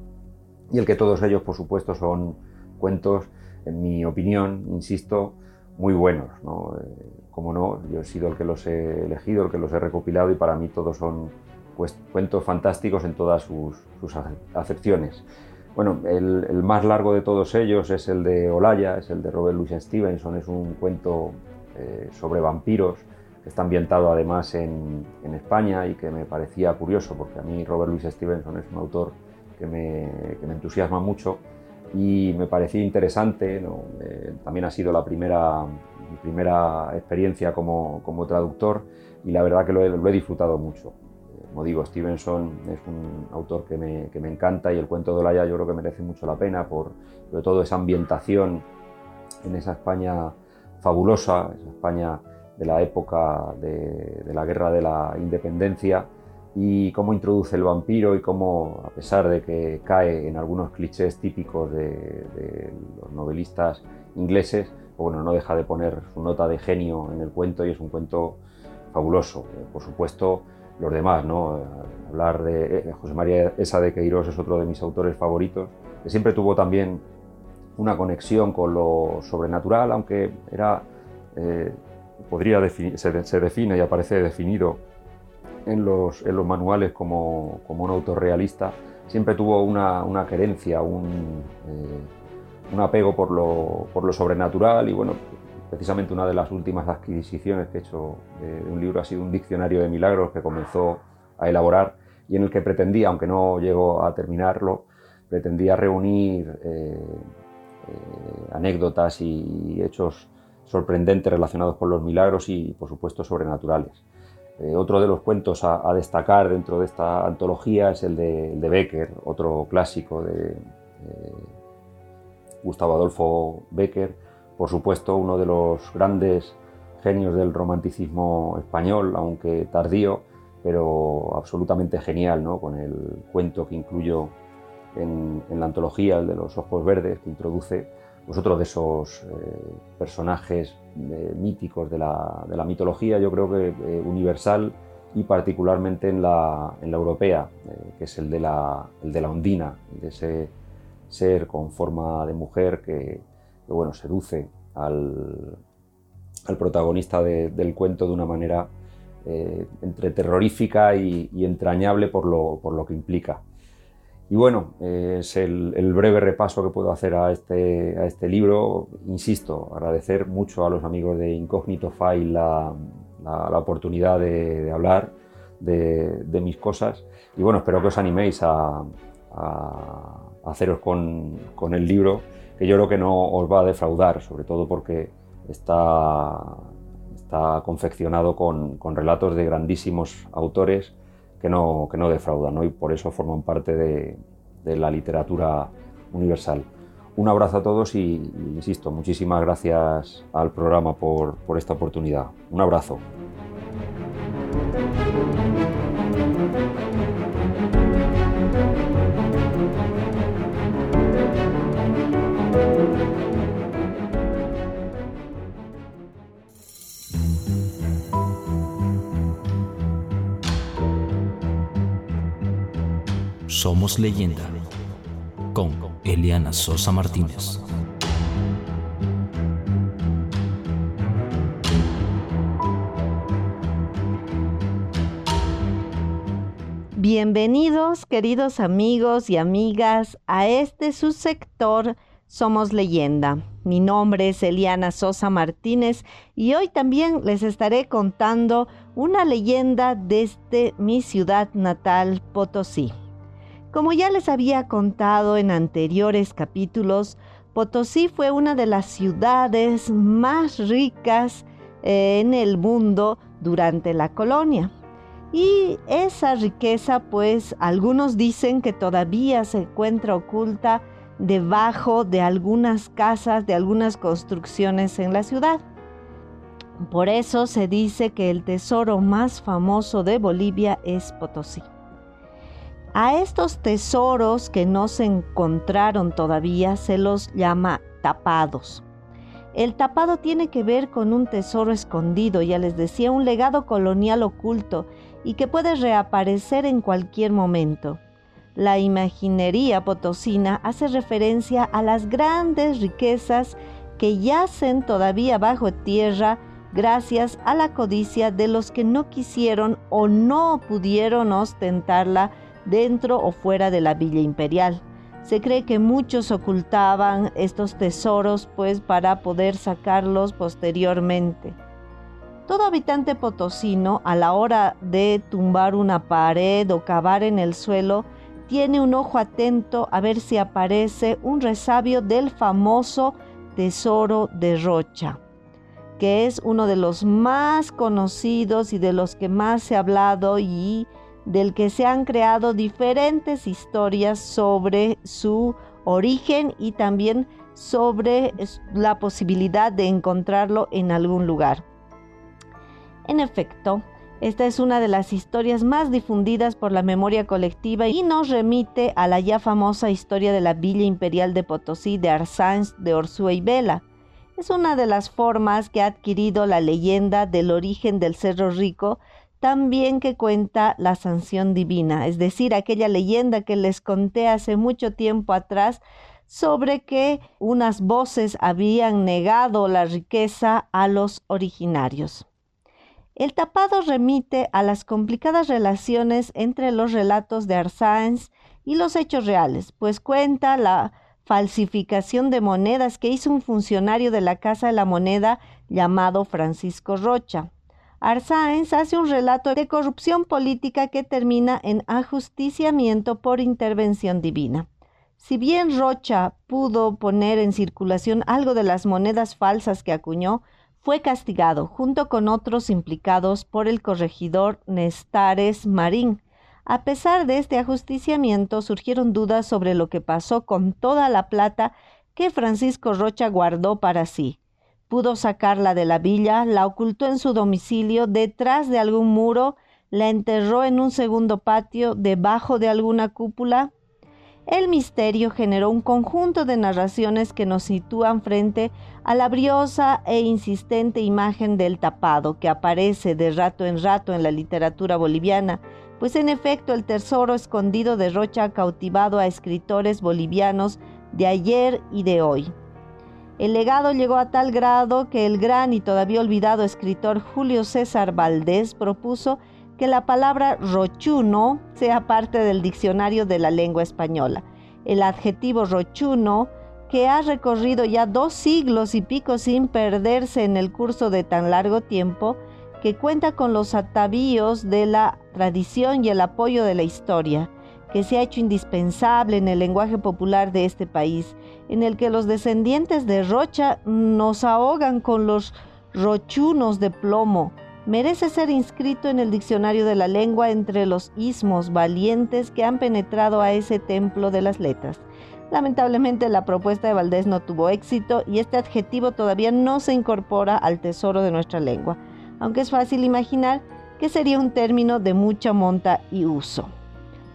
y el que todos ellos, por supuesto, son cuentos en mi opinión, insisto, muy buenos. ¿no? Eh, como no, yo he sido el que los he elegido, el que los he recopilado y para mí todos son pues, cuentos fantásticos en todas sus, acepciones. Bueno, el, más largo de todos ellos es el de Olaya, es el de Robert Louis Stevenson, es un cuento eh, sobre vampiros que está ambientado además en, España y que me parecía curioso porque a mí Robert Louis Stevenson es un autor que me, que me entusiasma mucho y me parecía interesante. Eh, también ha sido la primera, mi primera experiencia como, como, traductor y la verdad que lo he, disfrutado mucho. Eh, como digo, Stevenson es un autor que me, que me, encanta y el cuento de Olaya yo creo que merece mucho la pena por sobre todo esa ambientación en esa España fabulosa, esa España de la época de, de la guerra de la independencia y cómo introduce el vampiro y cómo, a pesar de que cae en algunos clichés típicos de, los novelistas ingleses, bueno, no deja de poner su nota de genio en el cuento y es un cuento fabuloso. Por supuesto, los demás, ¿no? Hablar de eh, José María Esa de Queiroz es otro de mis autores favoritos, que siempre tuvo también una conexión con lo sobrenatural, aunque era, eh, podría se, se define y aparece definido en los, en los manuales como, como, un autor realista, siempre tuvo una, una querencia, un, eh, un apego por lo, por lo, sobrenatural y bueno, precisamente una de las últimas adquisiciones que he hecho de, un libro ha sido un diccionario de milagros que comenzó a elaborar y en el que pretendía, aunque no llegó a terminarlo, pretendía reunir eh, eh, anécdotas y hechos sorprendentes relacionados con los milagros y, por supuesto, sobrenaturales. Eh, otro de los cuentos a, destacar dentro de esta antología es el de, Becker, otro clásico de Gustavo Adolfo Becker, por supuesto uno de los grandes genios del romanticismo español, aunque tardío, pero absolutamente genial, ¿no? con el cuento que incluyo en, en la antología, el de los ojos verdes, que introduce otro de esos eh, personajes eh, míticos de la, mitología, yo creo que eh, universal y particularmente en la, europea, que es el de, la, ondina, de ese ser con forma de mujer que, bueno, seduce al, protagonista del cuento de una manera entre terrorífica y, entrañable por lo, que implica. Y bueno, es el, breve repaso que puedo hacer a este, a este libro. Insisto, agradecer mucho a los amigos de Incógnito File la, la, oportunidad de, hablar de, de, mis cosas. Y bueno, espero que os animéis a, a haceros con, con el libro, que yo creo que no os va a defraudar, sobre todo porque está, está confeccionado con, con relatos de grandísimos autores que no, que no defraudan y por eso forman parte de, la literatura universal. Un abrazo a todos y, insisto, muchísimas gracias al programa por, por esta oportunidad. Un abrazo. Somos leyenda con Eliana Sosa Martínez. Bienvenidos, queridos amigos y amigas, a este subsector Somos Leyenda. Mi nombre es Eliana Sosa Martínez y hoy también les estaré contando una leyenda desde mi ciudad natal, Potosí. Como ya les había contado en anteriores capítulos, Potosí fue una de las ciudades más ricas eh, en el mundo durante la colonia. Y esa riqueza, pues algunos dicen que todavía se encuentra oculta debajo de algunas casas, de algunas construcciones en la ciudad. Por eso se dice que el tesoro más famoso de Bolivia es Potosí. A estos tesoros que no se encontraron todavía se los llama tapados. El tapado tiene que ver con un tesoro escondido, ya les decía, un legado colonial oculto y que puede reaparecer en cualquier momento. La imaginería potosina hace referencia a las grandes riquezas que yacen todavía bajo tierra gracias a la codicia de los que no quisieron o no pudieron ostentarla dentro o fuera de la villa imperial. Se cree que muchos ocultaban estos tesoros pues para poder sacarlos posteriormente. Todo habitante potosino a la hora de tumbar una pared o cavar en el suelo tiene un ojo atento a ver si aparece un resabio del famoso tesoro de Rocha, que es uno de los más conocidos y de los que más se ha hablado y del que se han creado diferentes historias sobre su origen y también sobre la posibilidad de encontrarlo en algún lugar. En efecto, esta es una de las historias más difundidas por la memoria colectiva y nos remite a la ya famosa historia de la Villa Imperial de Potosí de Arsáns de Orsua y Vela. Es una de las formas que ha adquirido la leyenda del origen del Cerro Rico también que cuenta la sanción divina, es decir, aquella leyenda que les conté hace mucho tiempo atrás sobre que unas voces habían negado la riqueza a los originarios. El tapado remite a las complicadas relaciones entre los relatos de Arsáenz y los hechos reales, pues cuenta la falsificación de monedas que hizo un funcionario de la Casa de la Moneda llamado Francisco Rocha. Arsáenz hace un relato de corrupción política que termina en ajusticiamiento por intervención divina. Si bien Rocha pudo poner en circulación algo de las monedas falsas que acuñó, fue castigado junto con otros implicados por el corregidor Nestares Marín. A pesar de este ajusticiamiento, surgieron dudas sobre lo que pasó con toda la plata que Francisco Rocha guardó para sí. Pudo sacarla de la villa, la ocultó en su domicilio, detrás de algún muro, la enterró en un segundo patio, debajo de alguna cúpula. El misterio generó un conjunto de narraciones que nos sitúan frente a la briosa e insistente imagen del tapado que aparece de rato en rato en la literatura boliviana, pues en efecto el tesoro escondido de Rocha ha cautivado a escritores bolivianos de ayer y de hoy. El legado llegó a tal grado que el gran y todavía olvidado escritor Julio César Valdés propuso que la palabra rochuno sea parte del diccionario de la lengua española. El adjetivo rochuno, que ha recorrido ya dos siglos y pico sin perderse en el curso de tan largo tiempo, que cuenta con los atavíos de la tradición y el apoyo de la historia, que se ha hecho indispensable en el lenguaje popular de este país, en el que los descendientes de Rocha nos ahogan con los rochunos de plomo, merece ser inscrito en el diccionario de la lengua entre los ismos valientes que han penetrado a ese templo de las letras. Lamentablemente la propuesta de Valdés no tuvo éxito y este adjetivo todavía no se incorpora al tesoro de nuestra lengua, aunque es fácil imaginar que sería un término de mucha monta y uso.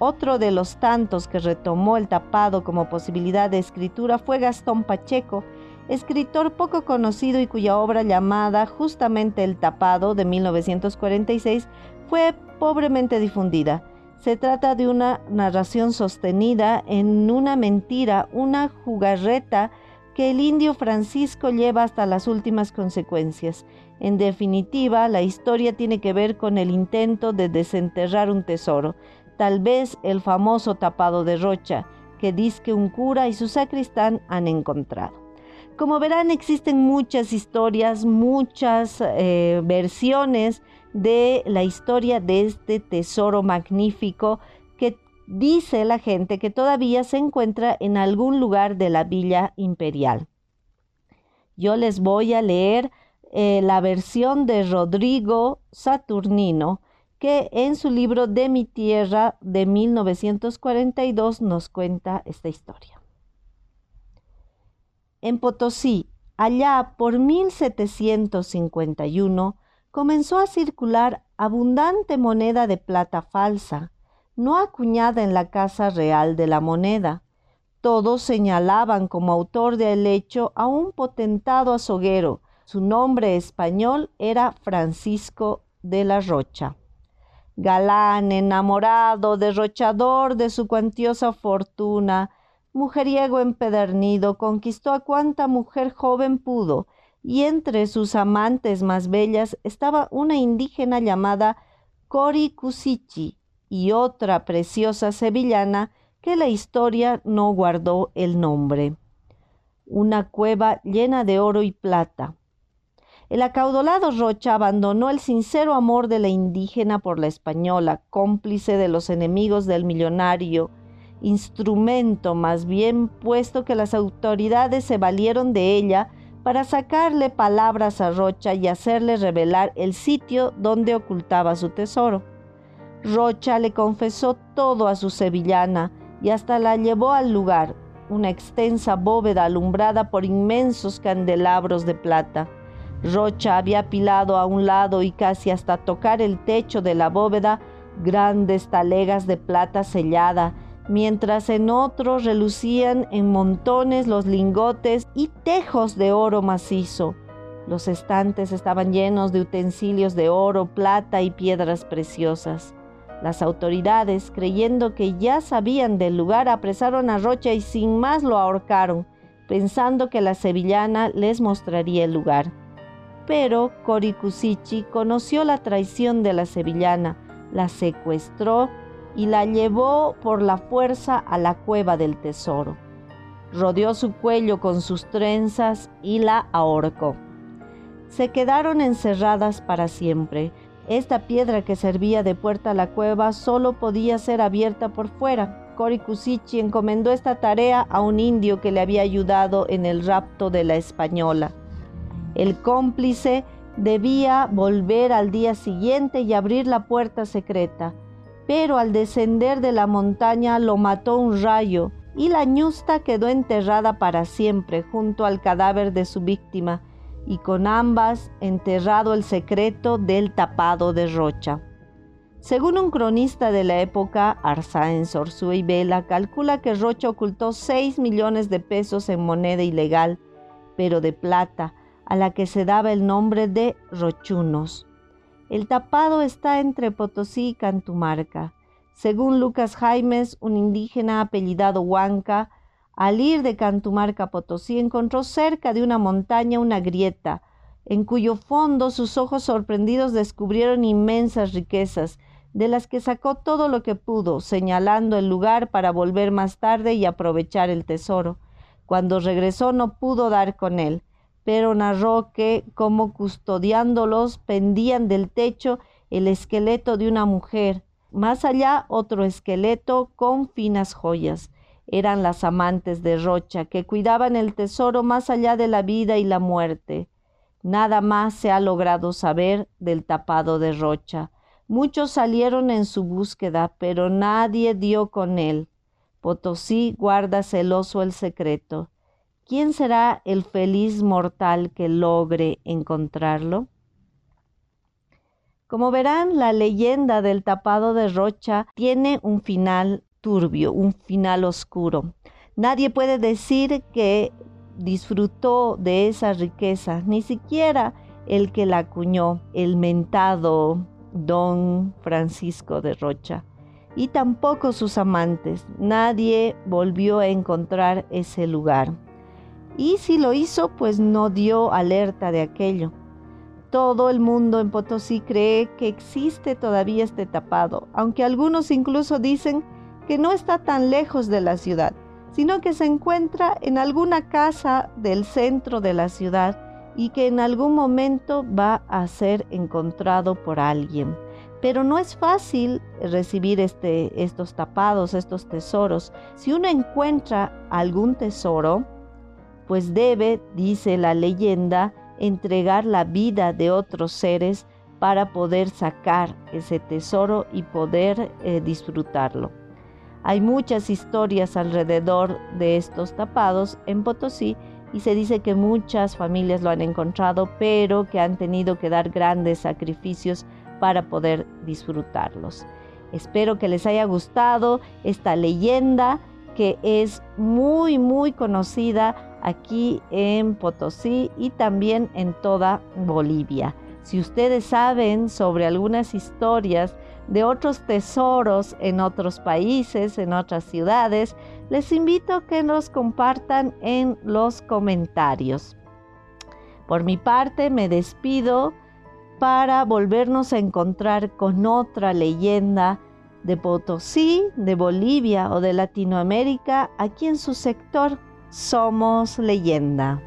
Otro de los tantos que retomó el tapado como posibilidad de escritura fue Gastón Pacheco, escritor poco conocido y cuya obra llamada justamente El tapado de 1946 fue pobremente difundida. Se trata de una narración sostenida en una mentira, una jugarreta que el indio Francisco lleva hasta las últimas consecuencias. En definitiva, la historia tiene que ver con el intento de desenterrar un tesoro, tal vez el famoso tapado de Rocha, que dice que un cura y su sacristán han encontrado. Como verán, existen muchas historias, muchas eh, versiones de la historia de este tesoro magnífico que dice la gente que todavía se encuentra en algún lugar de la villa imperial. Yo les voy a leer eh, la versión de Rodrigo Saturnino, que en su libro De mi tierra de 1942 nos cuenta esta historia. En Potosí, allá por 1751, comenzó a circular abundante moneda de plata falsa, no acuñada en la Casa Real de la Moneda. Todos señalaban como autor del hecho a un potentado azoguero. Su nombre español era Francisco de la Rocha. Galán, enamorado, derrochador de su cuantiosa fortuna, mujeriego empedernido, conquistó a cuanta mujer joven pudo, y entre sus amantes más bellas estaba una indígena llamada Cori Cusichi y otra preciosa sevillana que la historia no guardó el nombre. Una cueva llena de oro y plata. El acaudalado Rocha abandonó el sincero amor de la indígena por la española, cómplice de los enemigos del millonario, instrumento más bien, puesto que las autoridades se valieron de ella para sacarle palabras a Rocha y hacerle revelar el sitio donde ocultaba su tesoro. Rocha le confesó todo a su sevillana y hasta la llevó al lugar, una extensa bóveda alumbrada por inmensos candelabros de plata. Rocha había apilado a un lado y casi hasta tocar el techo de la bóveda grandes talegas de plata sellada mientras en otros relucían en montones los lingotes y tejos de oro macizo. Los estantes estaban llenos de utensilios de oro, plata y piedras preciosas. Las autoridades, creyendo que ya sabían del lugar, apresaron a Rocha y sin más lo ahorcaron, pensando que la sevillana les mostraría el lugar. Pero Coricusichi conoció la traición de la sevillana, la secuestró y la llevó por la fuerza a la cueva del tesoro. Rodeó su cuello con sus trenzas y la ahorcó. Se quedaron encerradas para siempre. Esta piedra que servía de puerta a la cueva solo podía ser abierta por fuera. Coricusichi encomendó esta tarea a un indio que le había ayudado en el rapto de la española. El cómplice debía volver al día siguiente y abrir la puerta secreta pero al descender de la montaña lo mató un rayo y la ñusta quedó enterrada para siempre junto al cadáver de su víctima y con ambas enterrado el secreto del tapado de Rocha. Según un cronista de la época, Arsáez Orsúa y Vela calcula que Rocha ocultó 6 millones de pesos en moneda ilegal, pero de plata, a la que se daba el nombre de rochunos. El tapado está entre Potosí y Cantumarca. Según Lucas Jaimes, un indígena apellidado Huanca, Al ir de Cantumarca a Potosí encontró cerca de una montaña una grieta, en cuyo fondo sus ojos sorprendidos descubrieron inmensas riquezas, de las que sacó todo lo que pudo, señalando el lugar para volver más tarde y aprovechar el tesoro. Cuando regresó no pudo dar con él, pero narró que, como custodiándolos, pendían del techo el esqueleto de una mujer, más allá otro esqueleto con finas joyas. Eran las amantes de Rocha, que cuidaban el tesoro más allá de la vida y la muerte. Nada más se ha logrado saber del tapado de Rocha. Muchos salieron en su búsqueda, pero nadie dio con él. Potosí guarda celoso el secreto. ¿Quién será el feliz mortal que logre encontrarlo? Como verán, la leyenda del tapado de Rocha tiene un final turbio, un final oscuro. Nadie puede decir que disfrutó de esa riqueza, ni siquiera el que la acuñó, el mentado don Francisco de Rocha, y tampoco sus amantes. Nadie volvió a encontrar ese lugar. Y si lo hizo, pues no dio alerta de aquello. Todo el mundo en Potosí cree que existe todavía este tapado, aunque algunos incluso dicen que no está tan lejos de la ciudad, sino que se encuentra en alguna casa del centro de la ciudad y que en algún momento va a ser encontrado por alguien. Pero no es fácil recibir este, estos tapados, estos tesoros. Si uno encuentra algún tesoro, pues debe, dice la leyenda, entregar la vida de otros seres para poder sacar ese tesoro y poder eh, disfrutarlo. Hay muchas historias alrededor de estos tapados en Potosí y se dice que muchas familias lo han encontrado, pero que han tenido que dar grandes sacrificios para poder disfrutarlos. Espero que les haya gustado esta leyenda que es muy muy conocida aquí en Potosí y también en toda Bolivia. Si ustedes saben sobre algunas historias de otros tesoros en otros países, en otras ciudades, les invito a que nos compartan en los comentarios. Por mi parte, me despido para volvernos a encontrar con otra leyenda de Potosí, de Bolivia o de Latinoamérica aquí en su sector somos leyenda.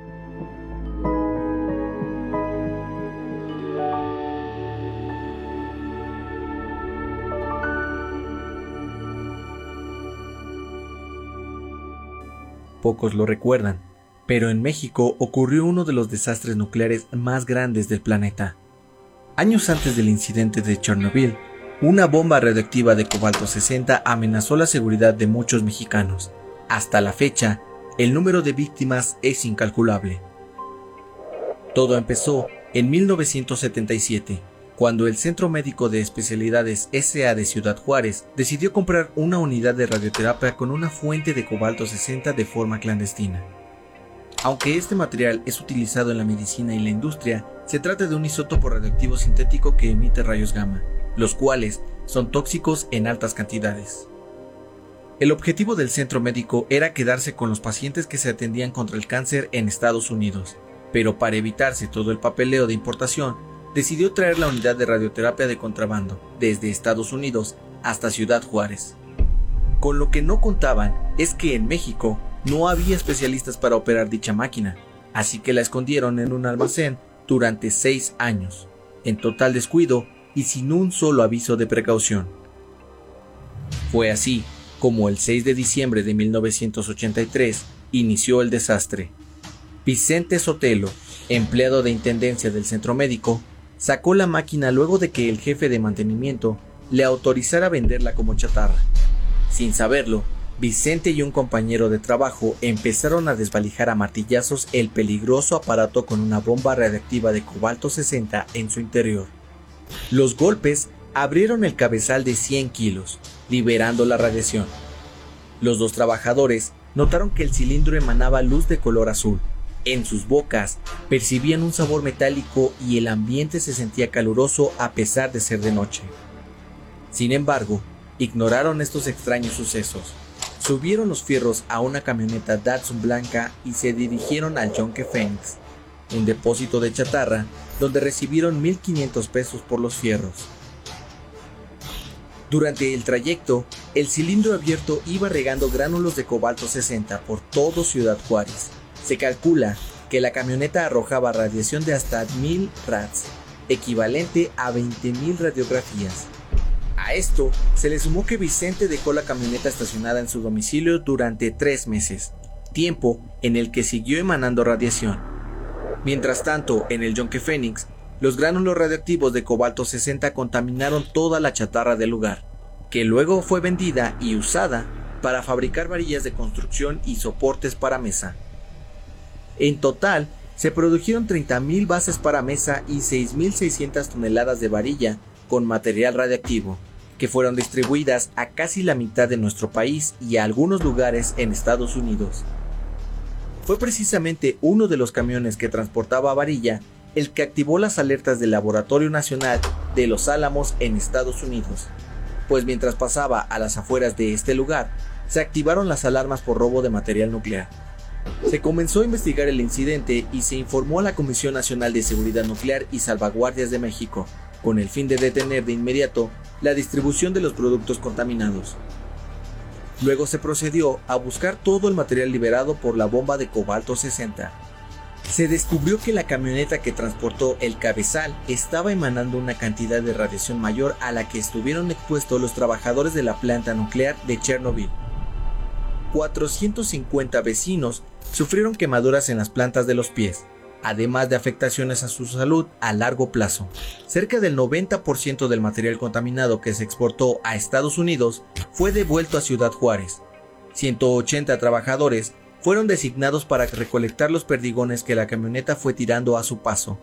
Pocos lo recuerdan, pero en México ocurrió uno de los desastres nucleares más grandes del planeta. Años antes del incidente de Chernobyl, una bomba radioactiva de cobalto 60 amenazó la seguridad de muchos mexicanos. Hasta la fecha, el número de víctimas es incalculable. Todo empezó en 1977, cuando el Centro Médico de Especialidades SA de Ciudad Juárez decidió comprar una unidad de radioterapia con una fuente de cobalto 60 de forma clandestina. Aunque este material es utilizado en la medicina y la industria, se trata de un isótopo radioactivo sintético que emite rayos gamma, los cuales son tóxicos en altas cantidades. El objetivo del centro médico era quedarse con los pacientes que se atendían contra el cáncer en Estados Unidos, pero para evitarse todo el papeleo de importación, decidió traer la unidad de radioterapia de contrabando desde Estados Unidos hasta Ciudad Juárez. Con lo que no contaban es que en México no había especialistas para operar dicha máquina, así que la escondieron en un almacén durante seis años, en total descuido y sin un solo aviso de precaución. Fue así como el 6 de diciembre de 1983 inició el desastre. Vicente Sotelo, empleado de intendencia del centro médico, sacó la máquina luego de que el jefe de mantenimiento le autorizara venderla como chatarra. Sin saberlo, Vicente y un compañero de trabajo empezaron a desvalijar a martillazos el peligroso aparato con una bomba radiactiva de cobalto 60 en su interior. Los golpes abrieron el cabezal de 100 kilos, liberando la radiación. Los dos trabajadores notaron que el cilindro emanaba luz de color azul. En sus bocas percibían un sabor metálico y el ambiente se sentía caluroso a pesar de ser de noche. Sin embargo, ignoraron estos extraños sucesos. subieron los fierros a una camioneta Datsun blanca y se dirigieron al Yonke Phoenix, un depósito de chatarra donde recibieron 1.500 pesos por los fierros. Durante el trayecto, el cilindro abierto iba regando gránulos de cobalto 60 por todo Ciudad Juárez. Se calcula que la camioneta arrojaba radiación de hasta 1000 rads, equivalente a 20.000 radiografías. A esto se le sumó que Vicente dejó la camioneta estacionada en su domicilio durante tres meses, tiempo en el que siguió emanando radiación. Mientras tanto, en el Yonke Phoenix, los gránulos radioactivos de cobalto 60 contaminaron toda la chatarra del lugar, que luego fue vendida y usada para fabricar varillas de construcción y soportes para mesa. En total, se produjeron 30.000 bases para mesa y 6.600 toneladas de varilla con material radiactivo, que fueron distribuidas a casi la mitad de nuestro país y a algunos lugares en Estados Unidos. Fue precisamente uno de los camiones que transportaba varilla el que activó las alertas del Laboratorio Nacional de Los Álamos en Estados Unidos, pues mientras pasaba a las afueras de este lugar, se activaron las alarmas por robo de material nuclear. Se comenzó a investigar el incidente y se informó a la Comisión Nacional de Seguridad Nuclear y Salvaguardias de México, con el fin de detener de inmediato la distribución de los productos contaminados. Luego se procedió a buscar todo el material liberado por la bomba de cobalto 60. Se descubrió que la camioneta que transportó el cabezal estaba emanando una cantidad de radiación mayor a la que estuvieron expuestos los trabajadores de la planta nuclear de Chernobyl. 450 vecinos sufrieron quemaduras en las plantas de los pies, además de afectaciones a su salud a largo plazo. Cerca del 90% del material contaminado que se exportó a Estados Unidos fue devuelto a Ciudad Juárez. 180 trabajadores fueron designados para recolectar los perdigones que la camioneta fue tirando a su paso.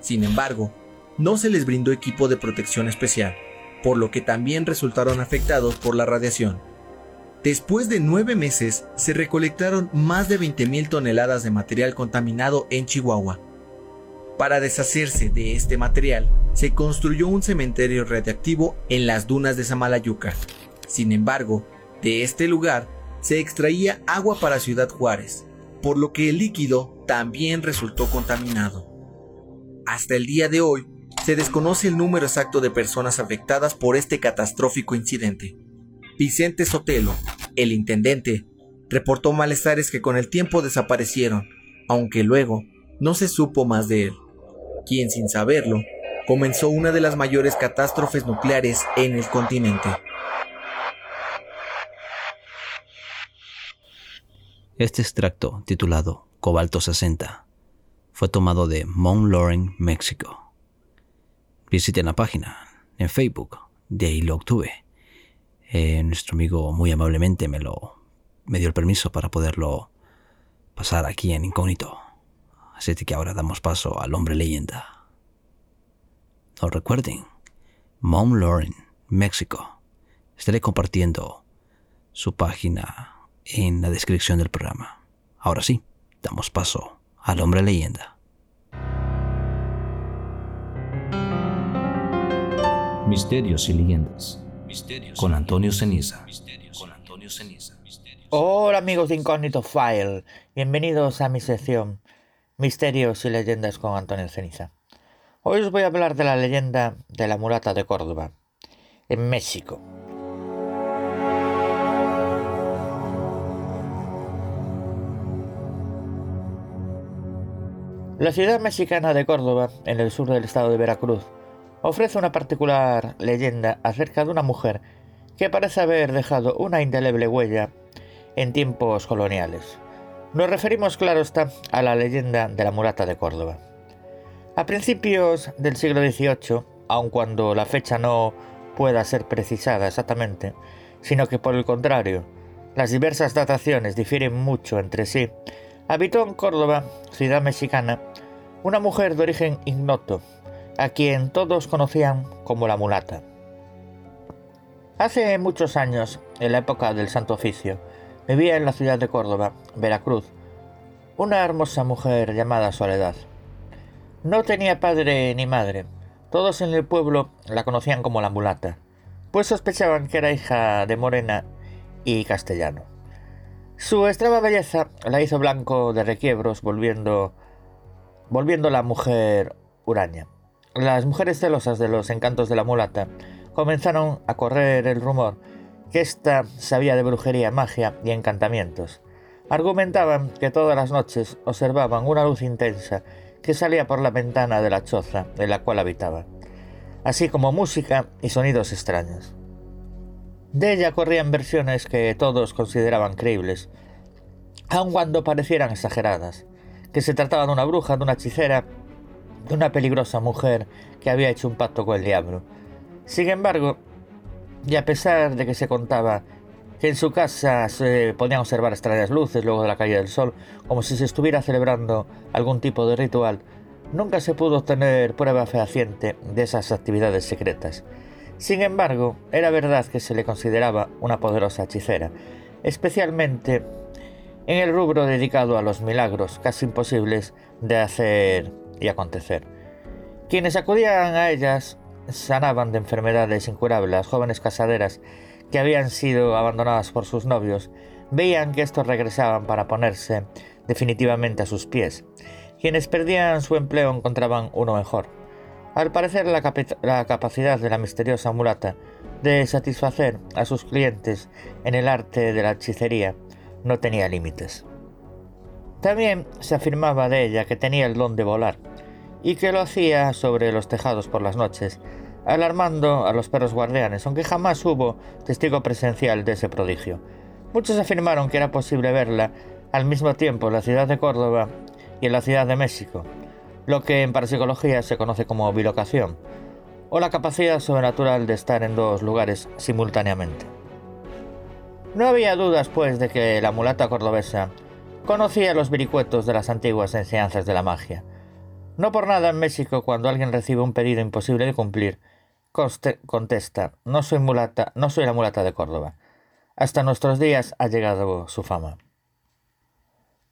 Sin embargo, no se les brindó equipo de protección especial, por lo que también resultaron afectados por la radiación. Después de nueve meses, se recolectaron más de 20.000 toneladas de material contaminado en Chihuahua. Para deshacerse de este material, se construyó un cementerio radiactivo en las dunas de Samalayuca. Sin embargo, de este lugar se extraía agua para Ciudad Juárez, por lo que el líquido también resultó contaminado. Hasta el día de hoy, se desconoce el número exacto de personas afectadas por este catastrófico incidente. Vicente Sotelo, el intendente, reportó malestares que con el tiempo desaparecieron, aunque luego no se supo más de él, quien sin saberlo comenzó una de las mayores catástrofes nucleares en el continente. Este extracto, titulado Cobalto 60, fue tomado de Mount Loren, México. Visiten la página en Facebook, de ahí lo obtuve. Eh, nuestro amigo muy amablemente me lo me dio el permiso para poderlo pasar aquí en incógnito. Así que ahora damos paso al hombre leyenda. No recuerden, Mom Lauren, México. Estaré compartiendo su página en la descripción del programa. Ahora sí, damos paso al hombre leyenda. Misterios y leyendas con Antonio Ceniza. Hola amigos de Incógnito File, bienvenidos a mi sección Misterios y leyendas con Antonio Ceniza. Hoy os voy a hablar de la leyenda de la mulata de Córdoba, en México. La ciudad mexicana de Córdoba, en el sur del estado de Veracruz, ofrece una particular leyenda acerca de una mujer que parece haber dejado una indeleble huella en tiempos coloniales. Nos referimos, claro está, a la leyenda de la mulata de Córdoba. A principios del siglo XVIII, aun cuando la fecha no pueda ser precisada exactamente, sino que por el contrario, las diversas dataciones difieren mucho entre sí, habitó en Córdoba, ciudad mexicana, una mujer de origen ignoto, a quien todos conocían como la mulata. Hace muchos años, en la época del Santo Oficio, vivía en la ciudad de Córdoba, Veracruz, una hermosa mujer llamada Soledad. No tenía padre ni madre, todos en el pueblo la conocían como la mulata, pues sospechaban que era hija de Morena y castellano. Su extrema belleza la hizo blanco de requiebros, volviendo, volviendo la mujer huraña. Las mujeres celosas de los encantos de la mulata comenzaron a correr el rumor que ésta sabía de brujería, magia y encantamientos. Argumentaban que todas las noches observaban una luz intensa que salía por la ventana de la choza en la cual habitaba, así como música y sonidos extraños. De ella corrían versiones que todos consideraban creíbles, aun cuando parecieran exageradas, que se trataba de una bruja, de una hechicera, de una peligrosa mujer que había hecho un pacto con el diablo. Sin embargo, y a pesar de que se contaba que en su casa se podían observar extrañas luces luego de la caída del sol, como si se estuviera celebrando algún tipo de ritual, nunca se pudo obtener prueba fehaciente de esas actividades secretas. Sin embargo, era verdad que se le consideraba una poderosa hechicera, especialmente en el rubro dedicado a los milagros casi imposibles de hacer y acontecer. Quienes acudían a ellas sanaban de enfermedades incurables jóvenes casaderas que habían sido abandonadas por sus novios, veían que estos regresaban para ponerse definitivamente a sus pies. Quienes perdían su empleo encontraban uno mejor. Al parecer la, capacidad de la misteriosa mulata de satisfacer a sus clientes en el arte de la hechicería no tenía límites. También se afirmaba de ella que tenía el don de volar, y que lo hacía sobre los tejados por las noches, alarmando a los perros guardianes, aunque jamás hubo testigo presencial de ese prodigio. Muchos afirmaron que era posible verla al mismo tiempo en la ciudad de Córdoba y en la ciudad de México, lo que en parapsicología se conoce como bilocación, o la capacidad sobrenatural de estar en dos lugares simultáneamente. No había dudas, pues, de que la mulata cordobesa conocía los vericuetos de las antiguas enseñanzas de la magia. No por nada en México, cuando alguien recibe un pedido imposible de cumplir, contesta, no soy mulata, no soy la mulata de Córdoba. Hasta nuestros días ha llegado su fama.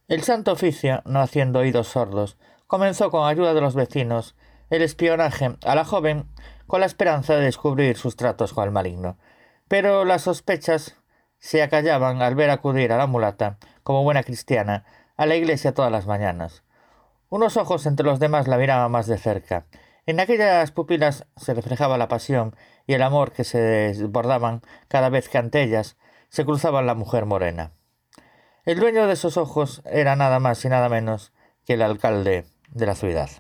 El Santo Oficio, no haciendo oídos sordos, comenzó con ayuda de los vecinos el espionaje a la joven con la esperanza de descubrir sus tratos con el maligno. Pero las sospechas se acallaban al ver acudir a la mulata, como buena cristiana, a la iglesia todas las mañanas. Unos ojos entre los demás la miraban más de cerca, en aquellas pupilas se reflejaba la pasión y el amor que se desbordaban cada vez que ante ellas se cruzaba la mujer morena. El dueño de esos ojos era nada más y nada menos que el alcalde de la ciudad.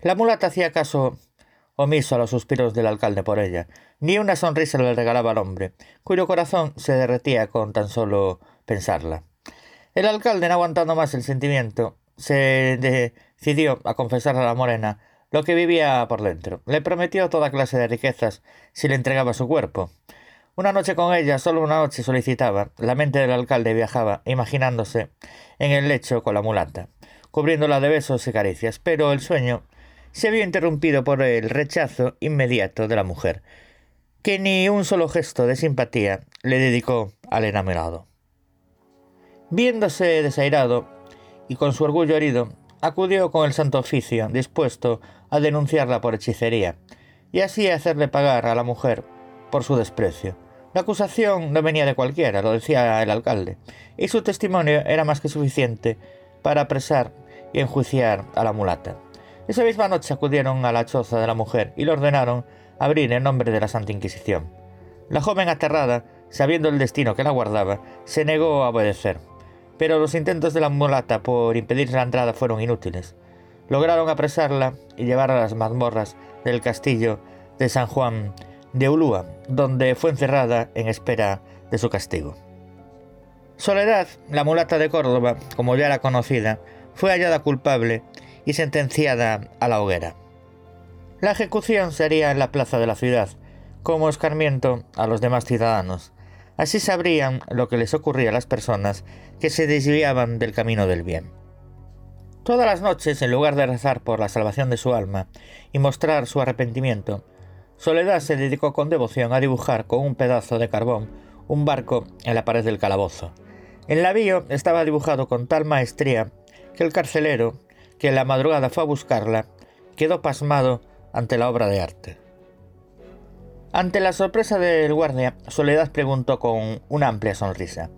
La mulata hacía caso omiso a los suspiros del alcalde por ella, ni una sonrisa le regalaba al hombre, cuyo corazón se derretía con tan solo pensarla. El alcalde, no aguantando más el sentimiento, se decidió a confesarle a la morena lo que vivía por dentro. Le prometió toda clase de riquezas si le entregaba su cuerpo. Una noche con ella, solo una noche solicitaba. La mente del alcalde viajaba, imaginándose en el lecho con la mulata, cubriéndola de besos y caricias, pero el sueño se vio interrumpido por el rechazo inmediato de la mujer, que ni un solo gesto de simpatía le dedicó al enamorado. Viéndose desairado y con su orgullo herido, acudió con el santo oficio, dispuesto a denunciarla por hechicería, y así hacerle pagar a la mujer por su desprecio. La acusación no venía de cualquiera, lo decía el alcalde, y su testimonio era más que suficiente para apresar y enjuiciar a la mulata. Esa misma noche acudieron a la choza de la mujer y le ordenaron abrir en nombre de la Santa Inquisición. La joven aterrada, sabiendo el destino que la guardaba, se negó a obedecer pero los intentos de la mulata por impedir la entrada fueron inútiles. Lograron apresarla y llevarla a las mazmorras del castillo de San Juan de Ulúa, donde fue encerrada en espera de su castigo. Soledad, la mulata de Córdoba, como ya era conocida, fue hallada culpable y sentenciada a la hoguera. La ejecución sería en la plaza de la ciudad, como escarmiento a los demás ciudadanos, Así sabrían lo que les ocurría a las personas que se desviaban del camino del bien. Todas las noches, en lugar de rezar por la salvación de su alma y mostrar su arrepentimiento, Soledad se dedicó con devoción a dibujar con un pedazo de carbón un barco en la pared del calabozo. El navío estaba dibujado con tal maestría que el carcelero, que en la madrugada fue a buscarla, quedó pasmado ante la obra de arte. Ante la sorpresa del guardia, Soledad preguntó con una amplia sonrisa,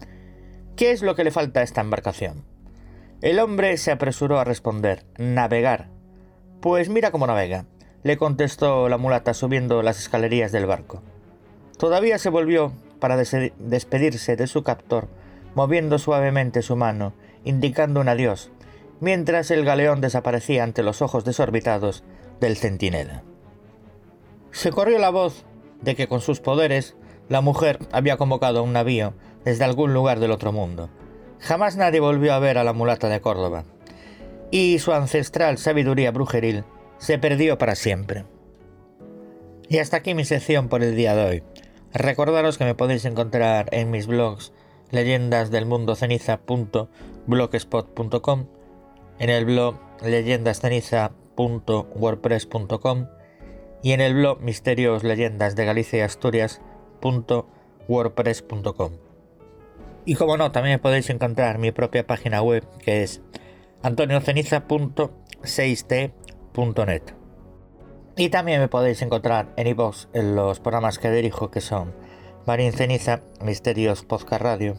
¿qué es lo que le falta a esta embarcación? El hombre se apresuró a responder, navegar. Pues mira cómo navega, le contestó la mulata subiendo las escalerías del barco. Todavía se volvió para despedirse de su captor, moviendo suavemente su mano, indicando un adiós, mientras el galeón desaparecía ante los ojos desorbitados del centinela. Se corrió la voz de que con sus poderes la mujer había convocado a un navío desde algún lugar del otro mundo. Jamás nadie volvió a ver a la mulata de Córdoba, y su ancestral sabiduría brujeril se perdió para siempre. Y hasta aquí mi sección por el día de hoy. Recordaros que me podéis encontrar en mis blogs leyendasdelmundoceniza.blogspot.com, en el blog leyendasceniza.wordpress.com y en el blog Misterios Leyendas de Galicia y Asturias.wordpress.com. Y como no, también podéis encontrar mi propia página web que es antonioceniza.6t.net. Y también me podéis encontrar en iVoox en los programas que dirijo que son Marín Ceniza, Misterios Podcast Radio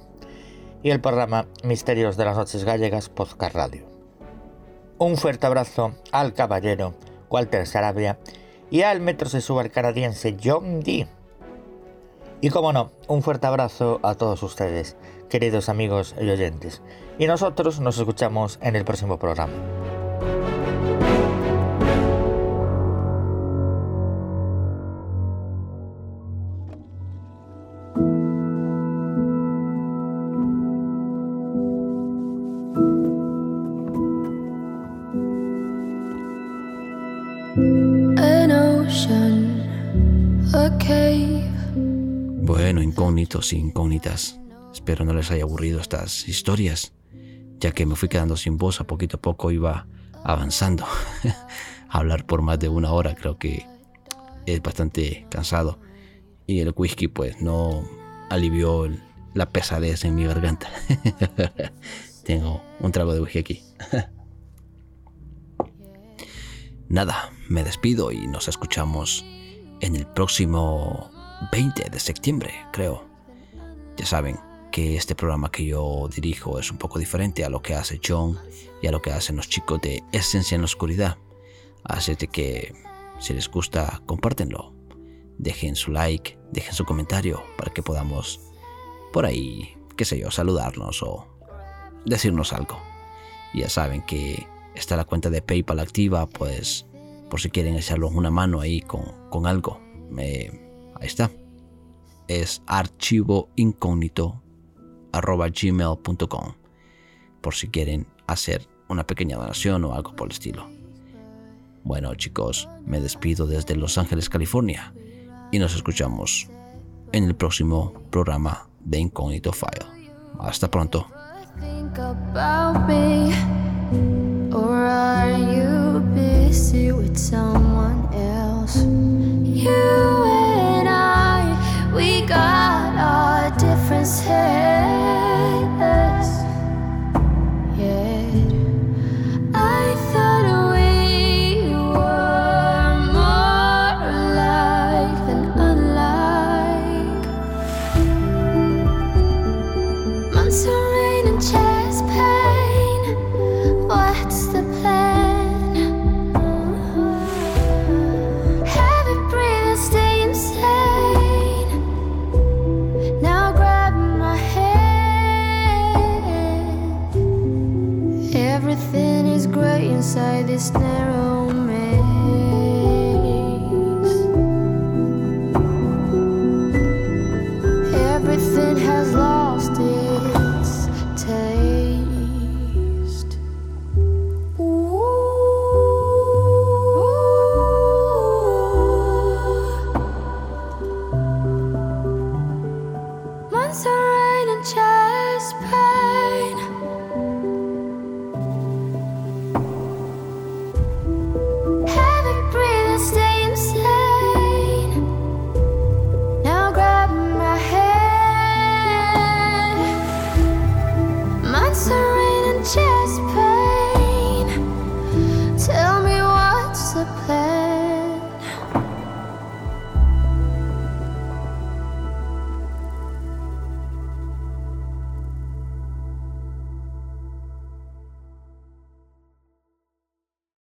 y el programa Misterios de las Noches Gallegas Podcast Radio. Un fuerte abrazo al caballero Walter Sarabia y al metrosexual canadiense John Dee. Y como no, un fuerte abrazo a todos ustedes, queridos amigos y oyentes. Y nosotros nos escuchamos en el próximo programa. Incógnitos e incógnitas. Espero no les haya aburrido estas historias, ya que me fui quedando sin voz a poquito a poco iba avanzando. Hablar por más de una hora creo que es bastante cansado y el whisky pues no alivió la pesadez en mi garganta. Tengo un trago de whisky aquí. Nada, me despido y nos escuchamos en el próximo 20 de septiembre, creo. Ya saben que este programa que yo dirijo es un poco diferente a lo que hace John y a lo que hacen los chicos de Esencia en la Oscuridad. Así que si les gusta, compártenlo. Dejen su like, dejen su comentario para que podamos por ahí, qué sé yo, saludarnos o decirnos algo. Ya saben que está la cuenta de PayPal activa, pues por si quieren echarlo una mano ahí con, con algo. ahí está. Es archivoincógnito.gmail.com por si quieren hacer una pequeña donación o algo por el estilo. Bueno chicos, me despido desde Los Ángeles, California y nos escuchamos en el próximo programa de Incógnito File. Hasta pronto. We got our differences.